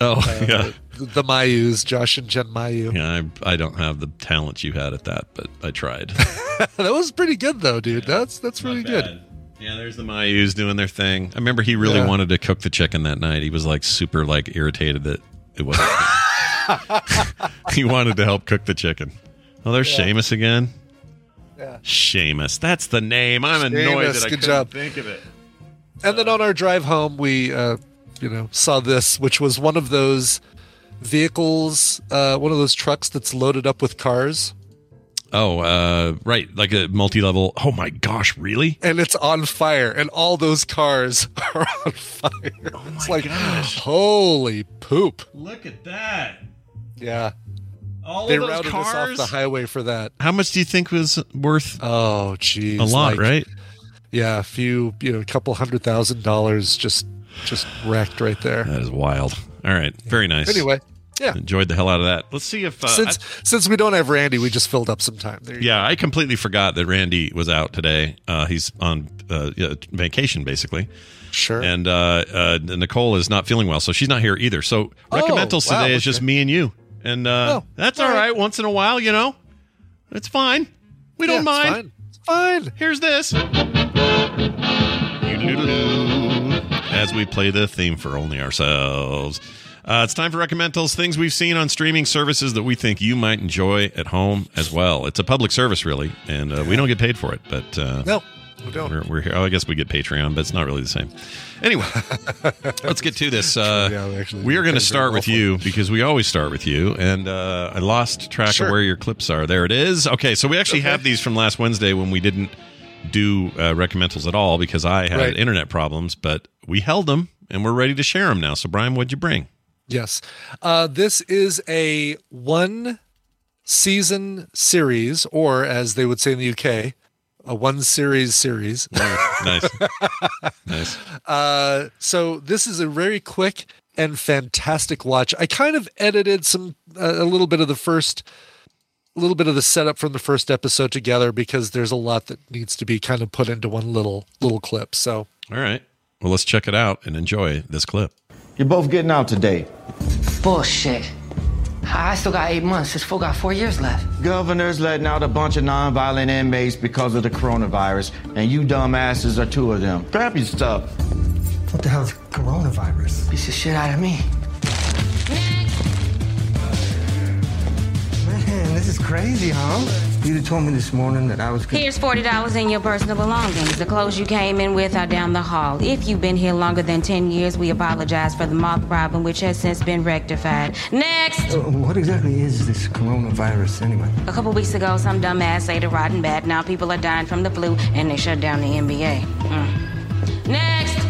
Oh uh, yeah, the Mayus, Josh and Jen Mayu. yeah. I, I don't have the talent you had at that, but I tried. [LAUGHS] that was pretty good though, dude. That's that's really good. Yeah, there's the Mayus doing their thing. I remember he really Yeah. wanted to cook the chicken that night. He was like super like irritated that it wasn't. [LAUGHS] he wanted to help cook the chicken. Oh, there's Yeah. Seamus again. Yeah. Seamus. That's the name. I'm annoyed that I good couldn't job. think of it. And then on our drive home, we, uh, you know, saw this, which was one of those vehicles, uh, one of those trucks that's loaded up with cars, Oh, uh, right. Like a multi level. Oh my gosh, really? and it's on fire, and all those cars [LAUGHS] are on fire. Oh it's like, holy poop! Look at that. Yeah, All they of those routed us off the highway for that. How much do you think was worth? Oh, geez, a lot, like, right? Yeah, a few, you know, a couple hundred thousand dollars just, just wrecked right there. That is wild. All right. Very nice. Anyway, yeah. Enjoyed the hell out of that. Let's see if. Uh, since since we don't have Randy, we just filled up some time. There you Yeah, I completely forgot that Randy was out today. Uh, he's on uh, vacation, basically. Sure. And uh, uh, Nicole is not feeling well, so she's not here either. So recommentals Oh, wow, today is just me and you, and uh, Oh, that's all right. Once in a while, you know, it's fine. We don't Yeah, it's mind. fine. It's fine. Here's this. As we play the theme for only ourselves. Uh, it's time for recommentals, things we've seen on streaming services that we think you might enjoy at home as well. It's a public service, really, and uh, we don't get paid for it, but uh, No, we don't. we're, we're here. Oh, I guess we get Patreon, but it's not really the same. Anyway, [LAUGHS] let's get to this. Uh, Yeah, we actually we are going to start with you because we always start with you, and uh, I lost track Sure. of where your clips are. There it is. Okay, so we actually Okay. have these from last Wednesday when we didn't do uh, recommentals at all because I had Right. internet problems, but we held them and we're ready to share them now. So, Brian, what'd you bring? Yes. Uh, this is a one season series, or as they would say in the UK, a one series series. nice, [LAUGHS] nice. Uh, so this is a very quick and fantastic watch. I kind of edited some uh, a little bit of the first a little bit of the setup from the first episode together because there's a lot that needs to be kind of put into one little little clip. So All right. Well, let's check it out and enjoy this clip. You're both getting out today. Bullshit. I still got eight months. This fool got four years left. Governor's letting out a bunch of nonviolent inmates because of the coronavirus, and you dumbasses are two of them. Grab your stuff. What the hell is coronavirus? Piece of shit out of me. Man, this is crazy, huh? You'd have told me this morning that I was. Here's $40 in your personal belongings. The clothes you came in with are down the hall. If you've been here longer than 10 years, we apologize for the moth problem, which has since been rectified. Next! Uh, what exactly is this coronavirus anyway? A couple weeks ago, some dumbass ate a rotten bat. Now people are dying from the flu, and they shut down the NBA. Mm. Next!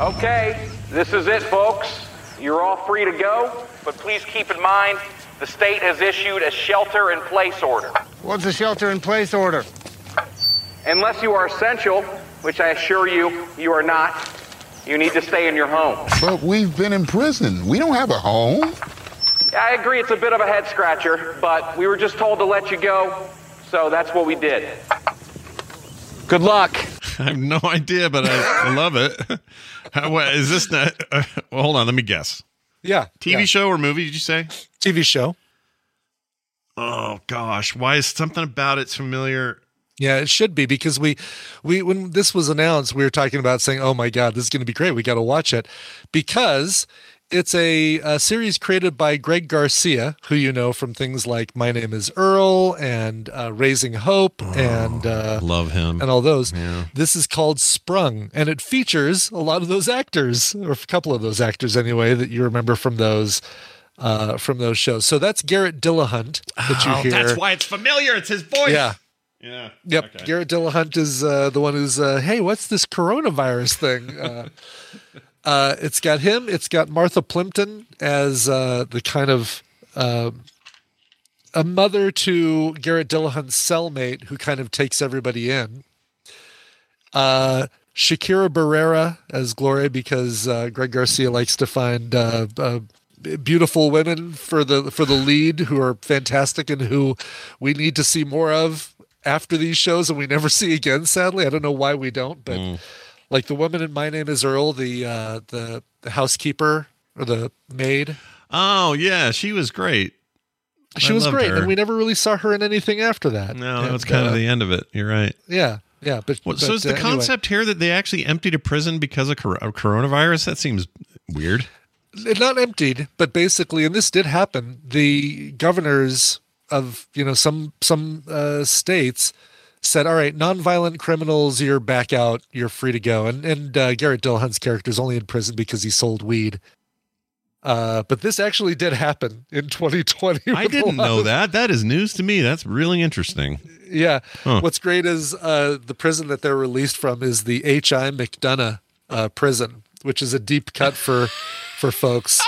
Okay, this is it, folks. You're all free to go, but please keep in mind the state has issued a shelter in place order. What's a shelter in place order? Unless you are essential, which I assure you, you are not, you need to stay in your home. But we've been in prison. We don't have a home. I agree it's a bit of a head scratcher, but we were just told to let you go, so that's what we did. Good luck. [LAUGHS] I have no idea, but I, I love it. [LAUGHS] How, what, is this not? Uh, well, hold on. Let me guess. Yeah, TV yeah. show or movie? Did you say? TV show. Oh gosh, why is something about it familiar? Yeah, it should be because we, we when this was announced, we were talking about saying, "Oh my God, this is going to be great. We got to watch it," because it's a, a series created by Greg Garcia, who you know from things like My Name Is Earl and uh, Raising Hope and uh, Love him. and all those. Yeah. This is called Sprung, and it features a lot of those actors, or a couple of those actors anyway, that you remember from those. Uh, from those shows, so that's Garrett Dillahunt that you Oh, hear. that's why it's familiar. It's his voice. Yeah, Yeah. Yep. Okay. Garrett Dillahunt is uh, the one who's, uh, hey, what's this coronavirus thing? [LAUGHS] Uh, uh, it's got him. It's got Martha Plimpton as uh, the kind of uh, a mother to Garrett Dillahunt's cellmate who kind of takes everybody in. Uh, Shakira Barrera as Gloria because uh, Greg Garcia likes to find uh, beautiful women for the for the lead who are fantastic and who we need to see more of after these shows and we never [LAUGHS] see again. Sadly, I don't know why we don't, but like the woman in My Name Is Earl, the uh, the the housekeeper or the maid. Oh yeah, she was great. She I was great, her. and we never really saw her in anything after that. No, that was kind uh, of the end of it. You're right. Yeah, yeah, but, Well, so but, is the uh, anyway. concept here that they actually emptied a prison because of cor- coronavirus? That seems weird. not emptied, but basically, and this did happen. The governors of you know some some uh, states said, "All right, nonviolent criminals, you're back out, you're free to go." And and uh, Garrett Dillahunt's character is only in prison because he sold weed. Uh, but this actually did happen in 2020. I didn't know of- that. That is news to me. That's really interesting. Yeah. Huh. What's great is uh, the prison that they're released from is the H.I. McDunnough uh, prison, which is a deep cut for for folks.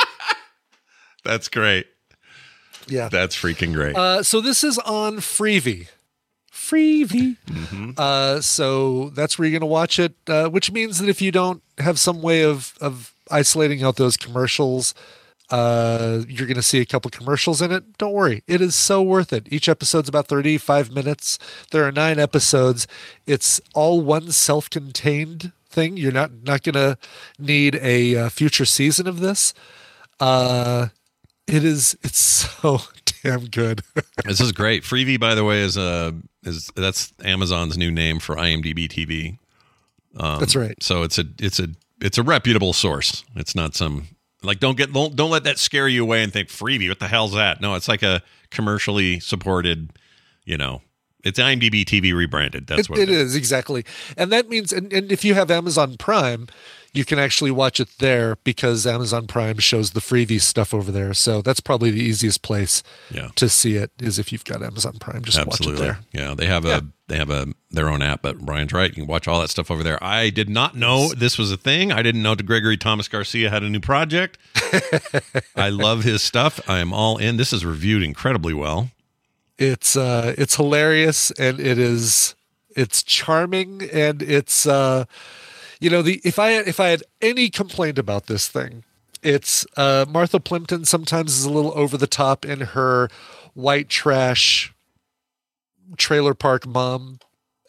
[LAUGHS] That's great. Yeah. That's freaking great. Uh, so this is on Freevee. Freevee. Mm-hmm. Uh, so that's where you're going to watch it, uh, which means that if you don't have some way of of isolating out those commercials, uh, you're going to see a couple commercials in it. Don't worry, it is so worth it. Each episode's about 35 minutes. There are nine episodes. It's all one self-contained thing. You're not not going to need a uh, future season of this. Uh, it is. It's so [LAUGHS] damn good. [LAUGHS] this is great. Freevee, by the way, is a is that's Amazon's new name for IMDb TV. Um, That's right. So it's a it's a it's a reputable source. It's not some like don't get don't, don't let that scare you away and think freevee. What the hell's that? No, it's like a commercially supported. You know, it's IMDb TV rebranded. That's it, what it is exactly and that means and, and if you have amazon prime you can actually watch it there because amazon prime shows the freevee stuff over there so that's probably the easiest place Yeah. to see it is if you've got amazon prime just Absolutely. watch it there Yeah, they have a they have a their own app, but Brian's right. You can watch all that stuff over there. I did not know this was a thing. I didn't know Gregory Thomas Garcia had a new project. [LAUGHS] I love his stuff. I am all in. This is reviewed incredibly well. it's uh it's hilarious and it is it's charming and it's uh you know the if i if i had any complaint about this thing it's uh martha plimpton sometimes is a little over the top in her white trash trailer park mom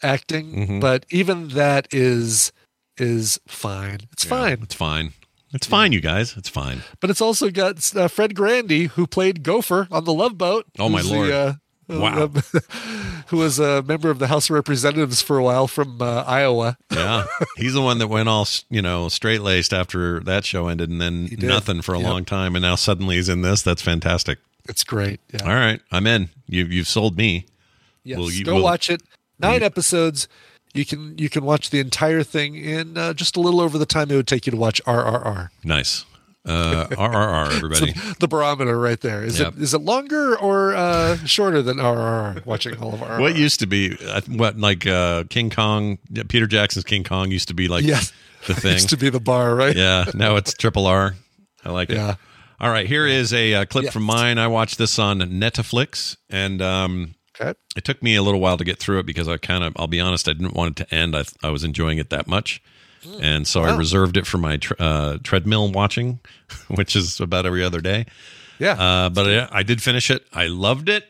acting Mhm. but even that is is fine it's fine It's fine. It's fine, you guys. It's fine. but it's also got uh, Fred Grandy, who played Gopher on the Love Boat. Oh, my lord. uh, Wow. [LAUGHS] who was a member of the House of Representatives for a while from uh, Iowa. [LAUGHS] Yeah, he's the one that went all you know straight laced after that show ended, and then nothing for a Yep. long time, and now suddenly he's in this. That's fantastic. It's great. Yeah. All right, I'm in. You you've sold me. Yes, Will you- go will- watch it. Nine episodes. You can you can watch the entire thing in uh, just a little over the time it would take you to watch RRR. Nice. Uh, RRR, everybody. The, [LAUGHS] the barometer right there. Is Yep. it is it longer or uh, shorter than RRR? Watching all of RRR. What used to be what like uh, King Kong? Peter Jackson's King Kong used to be like Yes. the [LAUGHS] thing. used to be the bar, right? yeah, now it's triple R. I like Yeah. it. All right, here is a, uh clip Yes. from mine. I watched this on Netflix, and um, Okay. it took me a little while to get through it because I kind of, I'll be honest, I didn't want it to end. I, I was enjoying it that much. And so I reserved it for my tr- uh, treadmill watching, [LAUGHS] which is about every other day. Yeah. Uh, but I, I did finish it. I loved it.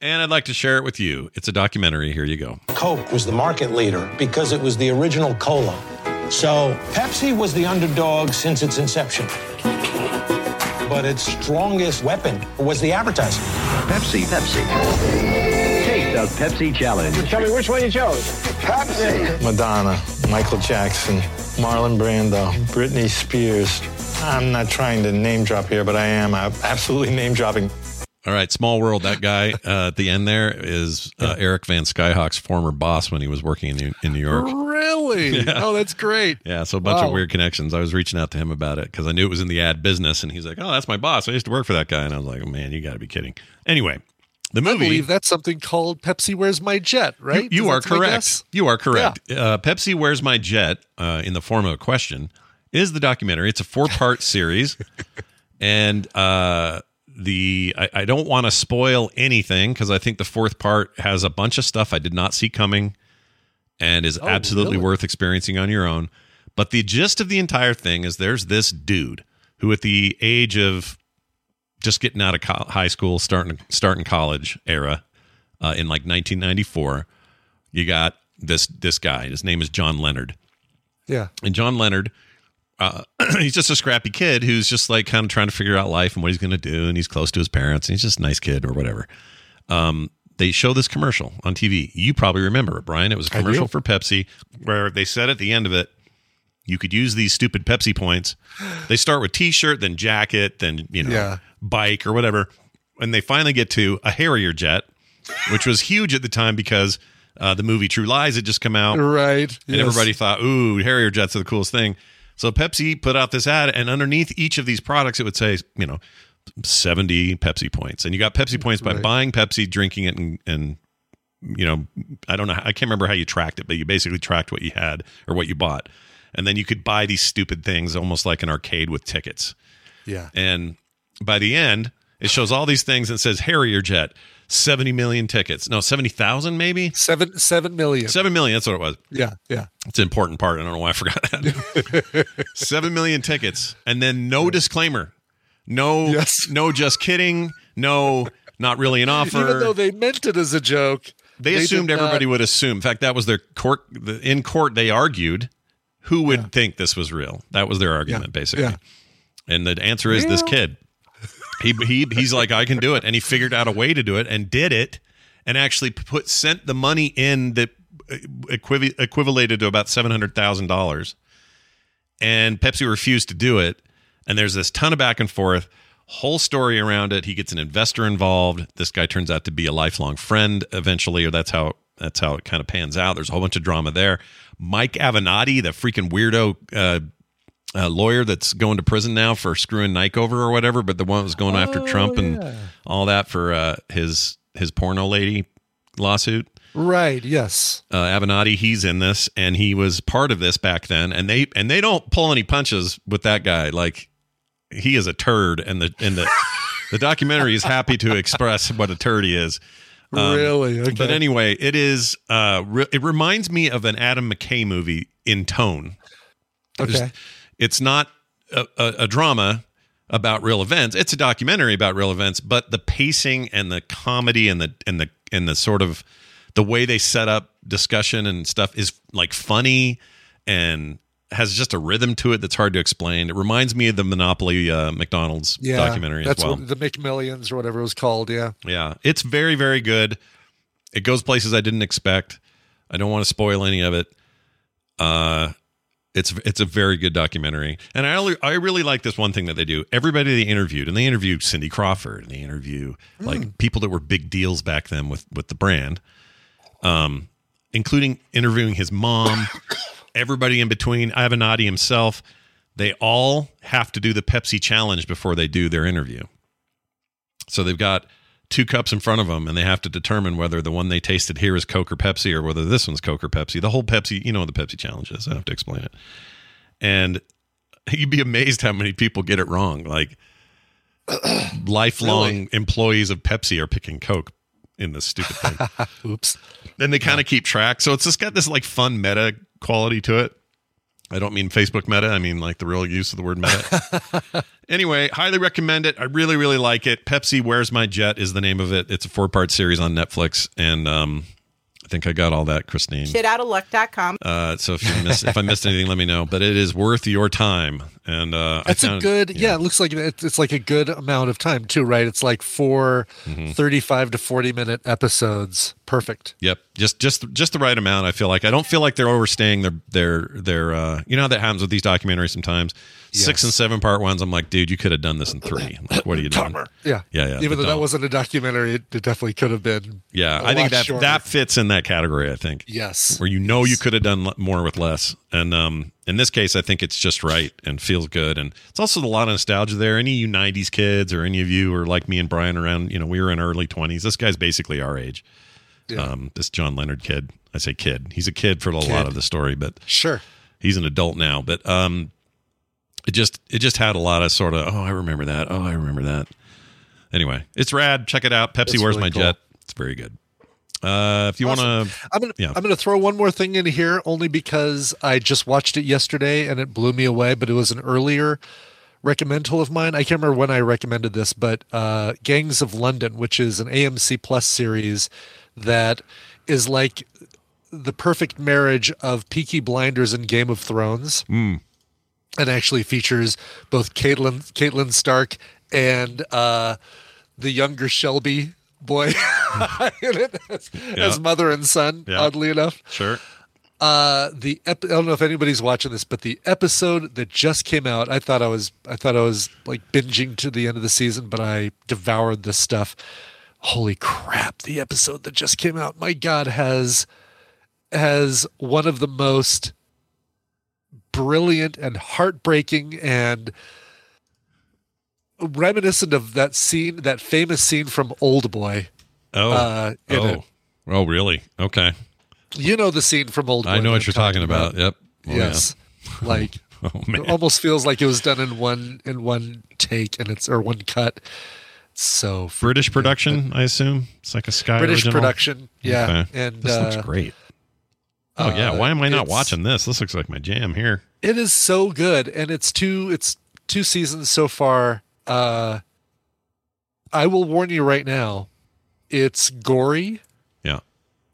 And I'd like to share it with you. It's a documentary. Here you go. Coke was the market leader because it was the original cola. So Pepsi was the underdog since its inception. But its strongest weapon was the advertising. Pepsi, Pepsi. Take the Pepsi Challenge. Tell me which one you chose. Pepsi. Madonna, Michael Jackson, Marlon Brando, Britney Spears. I'm not trying to name drop here, but I am. I'm absolutely name dropping. All right, small world. That guy uh, at the end there is uh, Eric Van Skyhawk's former boss when he was working in New, in New York. Really? [LAUGHS] Yeah. Oh, that's great. Yeah, so a bunch Wow. of weird connections. I was reaching out to him about it because I knew it was in the ad business, and he's like, "Oh, that's my boss. I used to work for that guy." And I was like, oh, "Man, you got to be kidding." Anyway, the I movie. believe that's something called Pepsi Where's My Jet, right? You, you are correct. You are correct. Uh, Pepsi Where's My Jet, uh, in the form of a question, is the documentary. It's a four part [LAUGHS] series. And uh, the I, I don't want to spoil anything because I think the fourth part has a bunch of stuff I did not see coming and is Oh, absolutely really? worth experiencing on your own. But the gist of the entire thing is there's this dude who, at the age of just getting out of co- high school, starting starting college era, uh, in like 1994, you got this this guy. His name is John Leonard, Yeah. and John Leonard, uh, [CLEARS THROAT] he's just a scrappy kid who's just like kind of trying to figure out life and what he's going to do, and he's close to his parents, and he's just a nice kid or whatever. Um, they show this commercial on TV. You probably remember it, Brian. It was a commercial for Pepsi where they said at the end of it, you could use these stupid Pepsi points. They start with T-shirt, then jacket, then you know Yeah. Bike or whatever. And they finally get to a Harrier jet, which was huge at the time because uh, the movie True Lies had just come out, Right. and yes. everybody thought, "Ooh, Harrier jets are the coolest thing." So Pepsi put out this ad, and underneath each of these products, it would say, you know, seventy Pepsi points, and you got Pepsi points by Right. buying Pepsi, drinking it, and and you know, I don't know, I can't remember how you tracked it, but you basically tracked what you had or what you bought, and then you could buy these stupid things, almost like an arcade with tickets. Yeah. And by the end, it shows all these things and says Harrier jet, 70 million tickets. No, 70,000 maybe? Seven seven million. 7 million, that's what it was. Yeah. Yeah. It's an important part. I don't know why I forgot that. [LAUGHS] 7 million tickets and then no disclaimer. No no just kidding. No not really an offer. Even though they meant it as a joke, they, did assumed not- everybody would assume. In fact, that was their court the, in court they argued who would think this was real. That was their argument basically. Yeah. And the answer is this kid. He he he's like I can do it. And he figured out a way to do it and did it and actually put sent the money in that equiv- equivalated to about $700,000 and Pepsi refused to do it. And there's this ton of back and forth whole story around it. He gets an investor involved. This guy turns out to be a lifelong friend eventually. Or that's how that's how it kind of pans out. There's a whole bunch of drama there. Mike Avenatti the freaking weirdo uh, uh, lawyer that's going to prison now for screwing Nike over or whatever, but the one that was going after Trump and all that for uh, his his porno lady lawsuit. Right. Yes. Uh, Avenatti, he's in this, and he was part of this back then, and they and they don't pull any punches with that guy. Like he is a turd, and the and the [LAUGHS] the documentary is happy to express what a turd he is. Really? Okay. But anyway, it is. Uh, re- it reminds me of an Adam McKay movie in tone. Okay. There's- It's not a, a, a drama about real events. It's a documentary about real events, but the pacing and the comedy and the and the and the sort of the way they set up discussion and stuff is like funny and has just a rhythm to it that's hard to explain. It reminds me of the Monopoly uh, McDonald's Yeah. documentary That's as well. what the McMillions or whatever it was called. Yeah. Yeah, it's very very good. It goes places I didn't expect. I don't want to spoil any of it. Uh it's it's a very good documentary, and I only, I really like this one thing that they do. Everybody they interviewed, and they interviewed Cindy Crawford, and they interview like people that were big deals back then with with the brand, um, including interviewing his mom, [COUGHS] everybody in between, Avenatti himself. They all have to do the Pepsi challenge before they do their interview. So they've got two cups in front of them, and they have to determine whether the one they tasted here is Coke or Pepsi, or whether this one's Coke or Pepsi. The whole Pepsi, you know what the Pepsi challenge is. I have to explain it. And you'd be amazed how many people get it wrong. Like [CLEARS THROAT] lifelong Really? employees of Pepsi are picking Coke in this stupid thing. [LAUGHS] Oops. Then they kind of keep track. So it's just got this like fun meta quality to it. I don't mean Facebook meta. I mean like the real use of the word meta. [LAUGHS] anyway, highly recommend it. I really, really like it. Pepsi Where's My Jet is the name of it. It's a four part series on Netflix. And um, I think I got all that, Christine. Shitoutofluck.com. Uh, so if you miss, if I missed anything, let me know. But it is worth your time. And uh, I It's a found- good, yeah. It looks like it's, it's like a good amount of time too, right? It's like 4 Mm-hmm. 35 to 40 minute episodes. Perfect. Yep, just just just the right amount. I feel like I don't feel like they're overstaying their their their. Uh, you know how that happens with these documentaries sometimes. Six and seven part ones. I'm like, dude, you could have done this in three. Like, what are you doing? Yeah. Yeah, yeah. Even though that don't. wasn't a documentary, it, it definitely could have been. Yeah, I I think that that fits in that category. I think. Yes. Where you know you could have done more with less, and um, in this case, I think it's just right and feels good, and it's also a lot of nostalgia there. Any of you '90s kids, or any of you, or like me and Brian, around you know, we were in early 20s. This guy's basically our age. Um, this John Leonard kid. I say kid. He's a kid for a lot of the story, but Sure. he's an adult now. But um, it just it just had a lot of sort of oh I remember that oh I remember that. Anyway, it's rad. Check it out. Pepsi, It's where's really my cool. jet? It's very good. Uh, if you Awesome. want to, I'm gonna yeah. I'm gonna throw one more thing in here only because I just watched it yesterday and it blew me away. But it was an earlier recommental of mine. I can't remember when I recommended this, but uh, Gangs of London, which is an AMC Plus series that is like the perfect marriage of Peaky Blinders and Game of Thrones. Mm. And actually features both Catelyn Catelyn Stark and uh, the younger Shelby boy [LAUGHS] in it as, Yeah. as mother and son. Yeah. Oddly enough, Sure. Uh, the ep- I don't know if anybody's watching this, but the episode that just came out, I thought I was I thought I was like binging to the end of the season, but I devoured this stuff. Holy crap! The episode that just came out, my God, has has one of the most brilliant and heartbreaking and reminiscent of that scene, that famous scene from Old Boy. Oh, uh, oh, it. oh, really? Okay. You know the scene from Old Boy. I know what I'm you're talking about. Yep. Oh, yeah. yes. [LAUGHS] Like Oh it almost feels like it was done in one in one take and it's or one cut. So British production, I assume. It's like a Sky British original? production, yeah. Okay. And this looks uh, great. Oh yeah, uh, why am I not watching this? This looks like my jam here. It is so good, and it's two it's two seasons so far. Uh, I will warn you right now, it's gory. Yeah.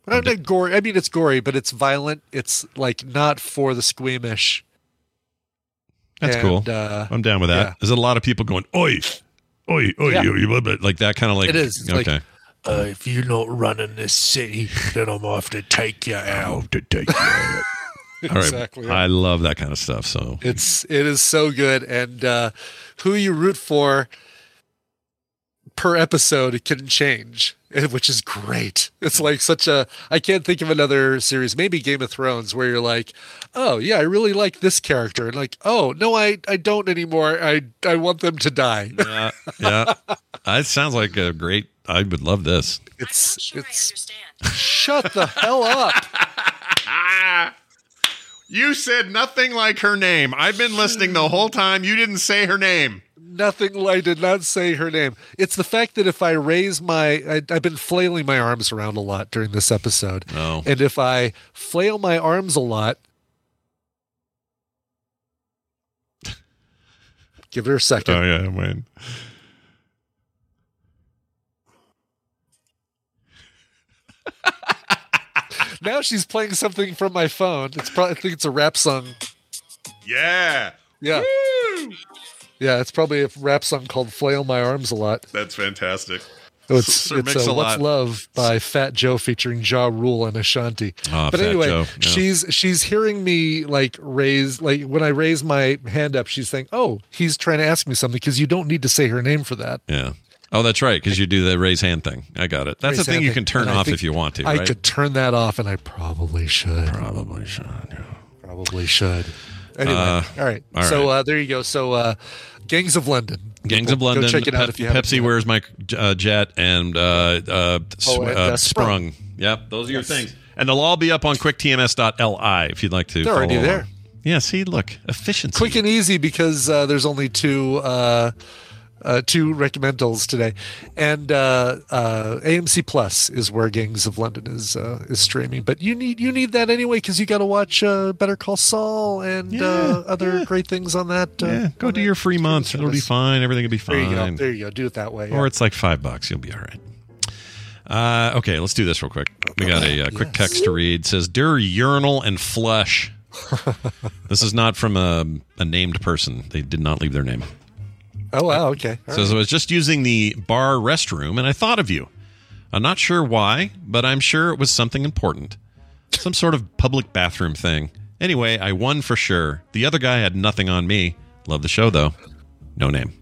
Not, not gory. I mean, it's gory, but it's violent. It's like not for the squeamish. That's And, cool. uh, I'm down with that. yeah. There's a lot of people going, oi, oi, oi, Yeah. oi, blah, blah," like that kind of like. It is. It's like, okay. Uh, if you're not running this city, then I'm off to take you out. to take you out. [LAUGHS] All right. exactly. I love that kind of stuff. So It's it is so good, and uh, who you root for per episode it can change, eh, which is great. It's like such a I can't think of another series, maybe Game of Thrones, where you're like, oh yeah, I really like this character, and like, oh no, I I don't anymore. I I want them to die. yeah, yeah. [LAUGHS] It sounds like a great. I would love this. It's it's [LAUGHS] shut the hell up. [LAUGHS] You said nothing like her name. I've been listening the whole time. You didn't say her name. Nothing. I did not say her name. It's the fact that if I raise my, I, I've been flailing my arms around a lot during this episode, Oh. and if I flail my arms a lot, [LAUGHS] give her a second. Oh yeah, man. Now she's playing something from my phone. It's probably I think it's a rap song. Yeah. Yeah. Yeah, it's probably a rap song called "Flail My Arms a Lot." That's fantastic. Oh, It's, Sir it's uh, Mix-a-Lot. "What's Love" by Fat Joe featuring Ja Rule and Ashanti. Ah, but Fat anyway, Joe, yeah. she's she's hearing me like raise like when I raise my hand up, she's saying, "Oh, he's trying to ask me something because you don't need to say her name for that." Yeah. Oh, that's right, because you do the raise hand thing. I got it. That's Raise the thing you can turn off if you want to. I could turn that off, and I probably should. Probably should. Yeah. Probably should. Anyway, Uh, all right. all so right. uh, there you go. So, uh, Gangs of London. Gangs Go- of London. Go check it out Pe- if you haven't. Pepsi Where's my uh, jet and uh, uh, Oh, and, uh, sprung. Sprung. Yep, those are your things, and they'll all be up on quicktms.li if you'd like to. They're already there. Yeah. See, look, efficiency. quick and easy because uh, there's only two uh, two recommentals today, and uh, uh, AMC Plus is where Gangs of London is uh, is streaming. But you need you need that anyway because you got to watch uh, Better Call Saul and uh, other great things on that. Uh, Yeah, go do your free month. It'll be fine. Everything will be fine. There you go. There you go. Do it that way. Or it's like five bucks. You'll be all right. Uh, okay, let's do this real quick. We got a, uh quick text to read. It says, "Dear urinal and flush." [LAUGHS] this is not from a, a named person. They did not leave their name. Oh wow. Okay. All says right. I was just using the bar restroom and I thought of you. I'm not sure why, but I'm sure it was something important. Some sort of public bathroom thing. Anyway, I won for sure. The other guy had nothing on me. Love the show though. No name.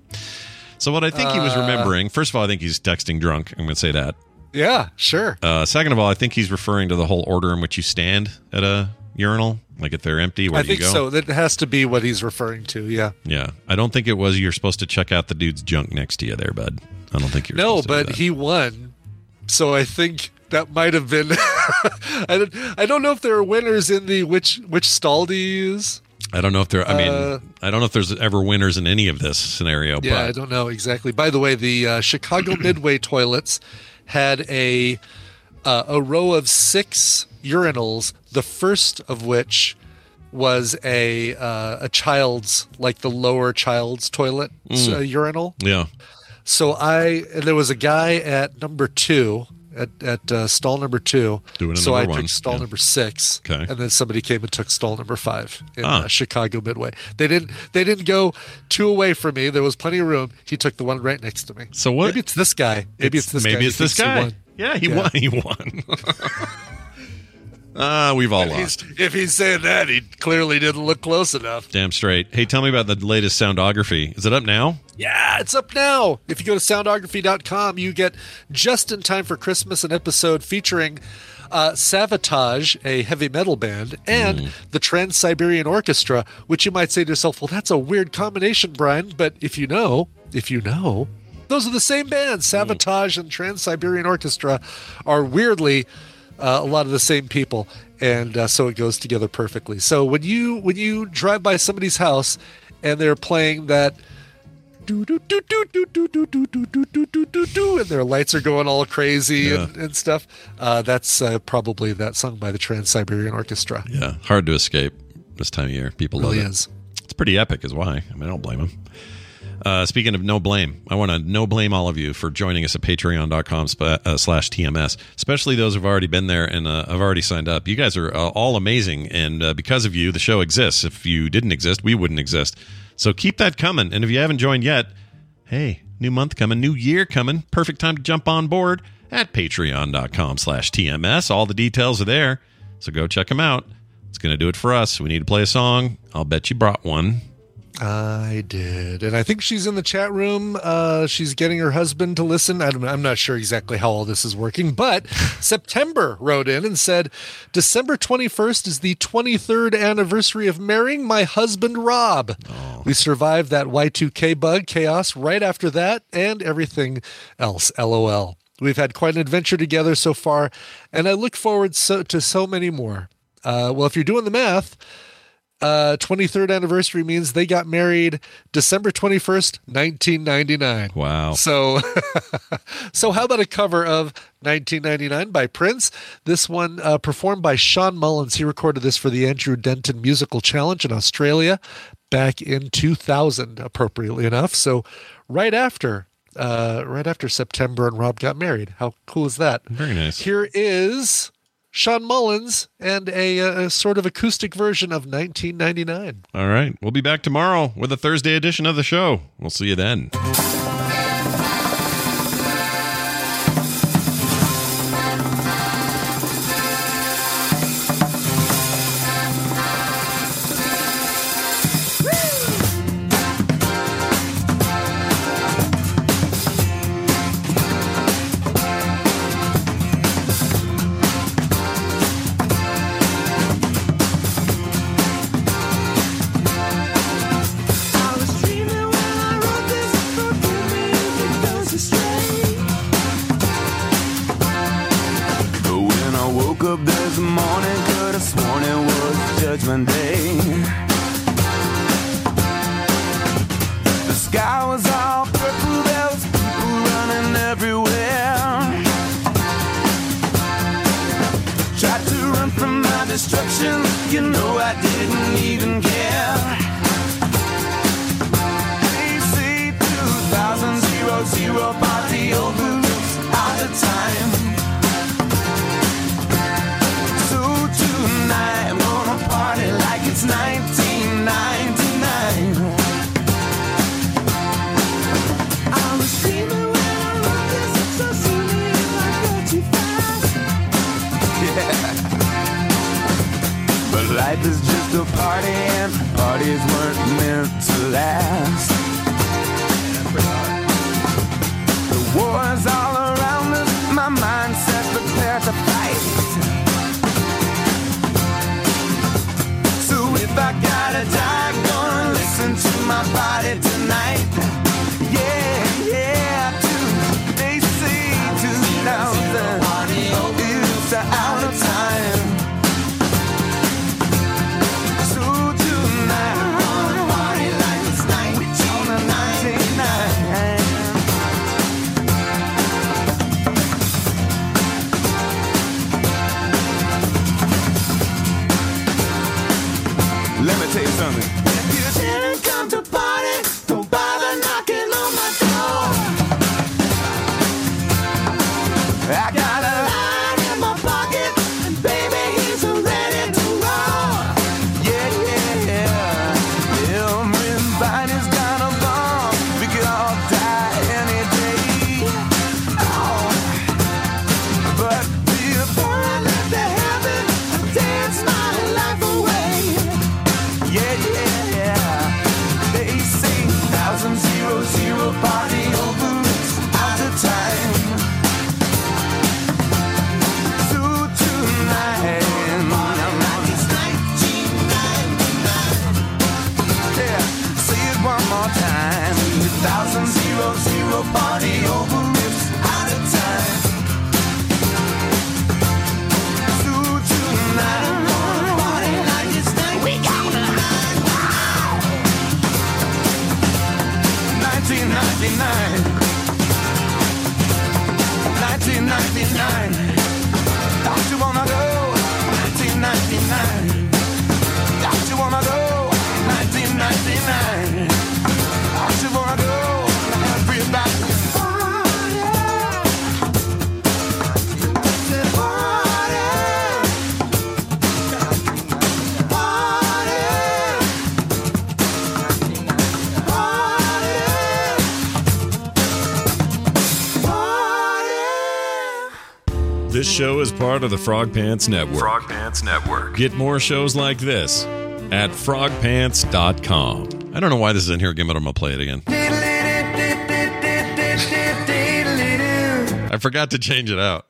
So what I think he was Uh. remembering, first of all, I think he's texting drunk. I'm going to say that. Yeah. Sure. Uh, second of all, I think he's referring to the whole order in which you stand at a urinal, like if they're empty, where I do you think go? so. That has to be what he's referring to. Yeah. Yeah, I don't think it was you're supposed to check out the dude's junk next to you there, bud. I don't think you're. No, supposed to do but he won. So I think that might have been. [LAUGHS] I don't. I don't know if there are winners in the which which stall do you use. I don't know if there. I mean, Uh, I don't know if there's ever winners in any of this scenario. Yeah, I don't know exactly. By the way, the uh, Chicago [CLEARS THROAT] Midway toilets had a uh, a row of six urinals. The first of which was a uh, a child's like the lower child's toilet Mm. uh, urinal. yeah, So I and there was a guy at number two at at uh, stall number two. Doing a so I one, took stall yeah. number six. Okay. And then somebody came and took stall number five in Ah. uh, Chicago Midway. They didn't they didn't go two away from me. There was plenty of room. He took the one right next to me. So what? Maybe it's this guy. Maybe it's, this guy. maybe He it's this guy. Yeah, he Yeah. won. He won. [LAUGHS] Ah, we've all He's- lost. if he's saying that, he clearly didn't look close enough. Damn straight. Hey, tell me about the latest soundography. Is it up now? Yeah, it's up now. If you go to soundography.com, you get just in time for Christmas an episode featuring uh, Savatage, a heavy metal band, and the Trans Siberian Orchestra, which you might say to yourself, well, that's a weird combination, Brian. But if you know, if you know, those are the same bands. Savatage and Trans Siberian Orchestra are weirdly uh, a lot of the same people, and uh, so it goes together perfectly. So when you when you drive by somebody's house and they're playing that do do do do do do do do do do do do do and their lights are going all crazy and, and stuff, uh, that's uh, probably that song by the Trans Siberian Orchestra. Yeah, hard to escape this time of year. People Really love it. is. It's pretty epic, is why. I mean, I don't blame them. Uh, speaking of no blame, I want to no blame all of you for joining us at patreon.com sp- uh, slash TMS, especially those who've already been there and uh, have already signed up. You guys are uh, all amazing. And uh, because of you, the show exists. If you didn't exist, we wouldn't exist. So keep that coming. And if you haven't joined yet, hey, new month coming, new year coming. Perfect time to jump on board at patreon.com slash TMS. All the details are there. So go check them out. It's going to do it for us. We need to play a song. I'll bet you brought one. I did, and I think she's in the chat room. Uh, she's getting her husband to listen. I don't, I'm not sure exactly how all this is working, but [LAUGHS] September wrote in and said, "December 21st is the 23rd anniversary of marrying my husband Rob. We survived that Y2K bug chaos right after that, and everything else. LOL. We've had quite an adventure together so far, and I look forward so, to so many more. Uh, well, if you're doing the math." Uh 23rd anniversary means they got married December 21st 1999 wow. So [LAUGHS] so how about a cover of 1999 by Prince? This one uh, performed by Shawn Mullins. He recorded this for the Andrew Denton Musical Challenge in Australia back in 2000 appropriately enough. So right after uh right after September and Rob got married. How cool is that? Very nice. here is Shawn Mullins and a, a sort of acoustic version of 1999. All right. We'll be back tomorrow with a Thursday edition of the show. We'll see you then. Is part of the Frog Pants Network. Frog Pants Network. Get more shows like this at frogpants.com. I don't know why this is in here again, but I'm gonna play it again. I forgot to change it out.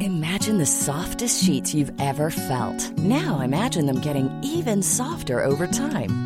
Imagine the softest sheets you've ever felt. Now imagine them getting even softer over time.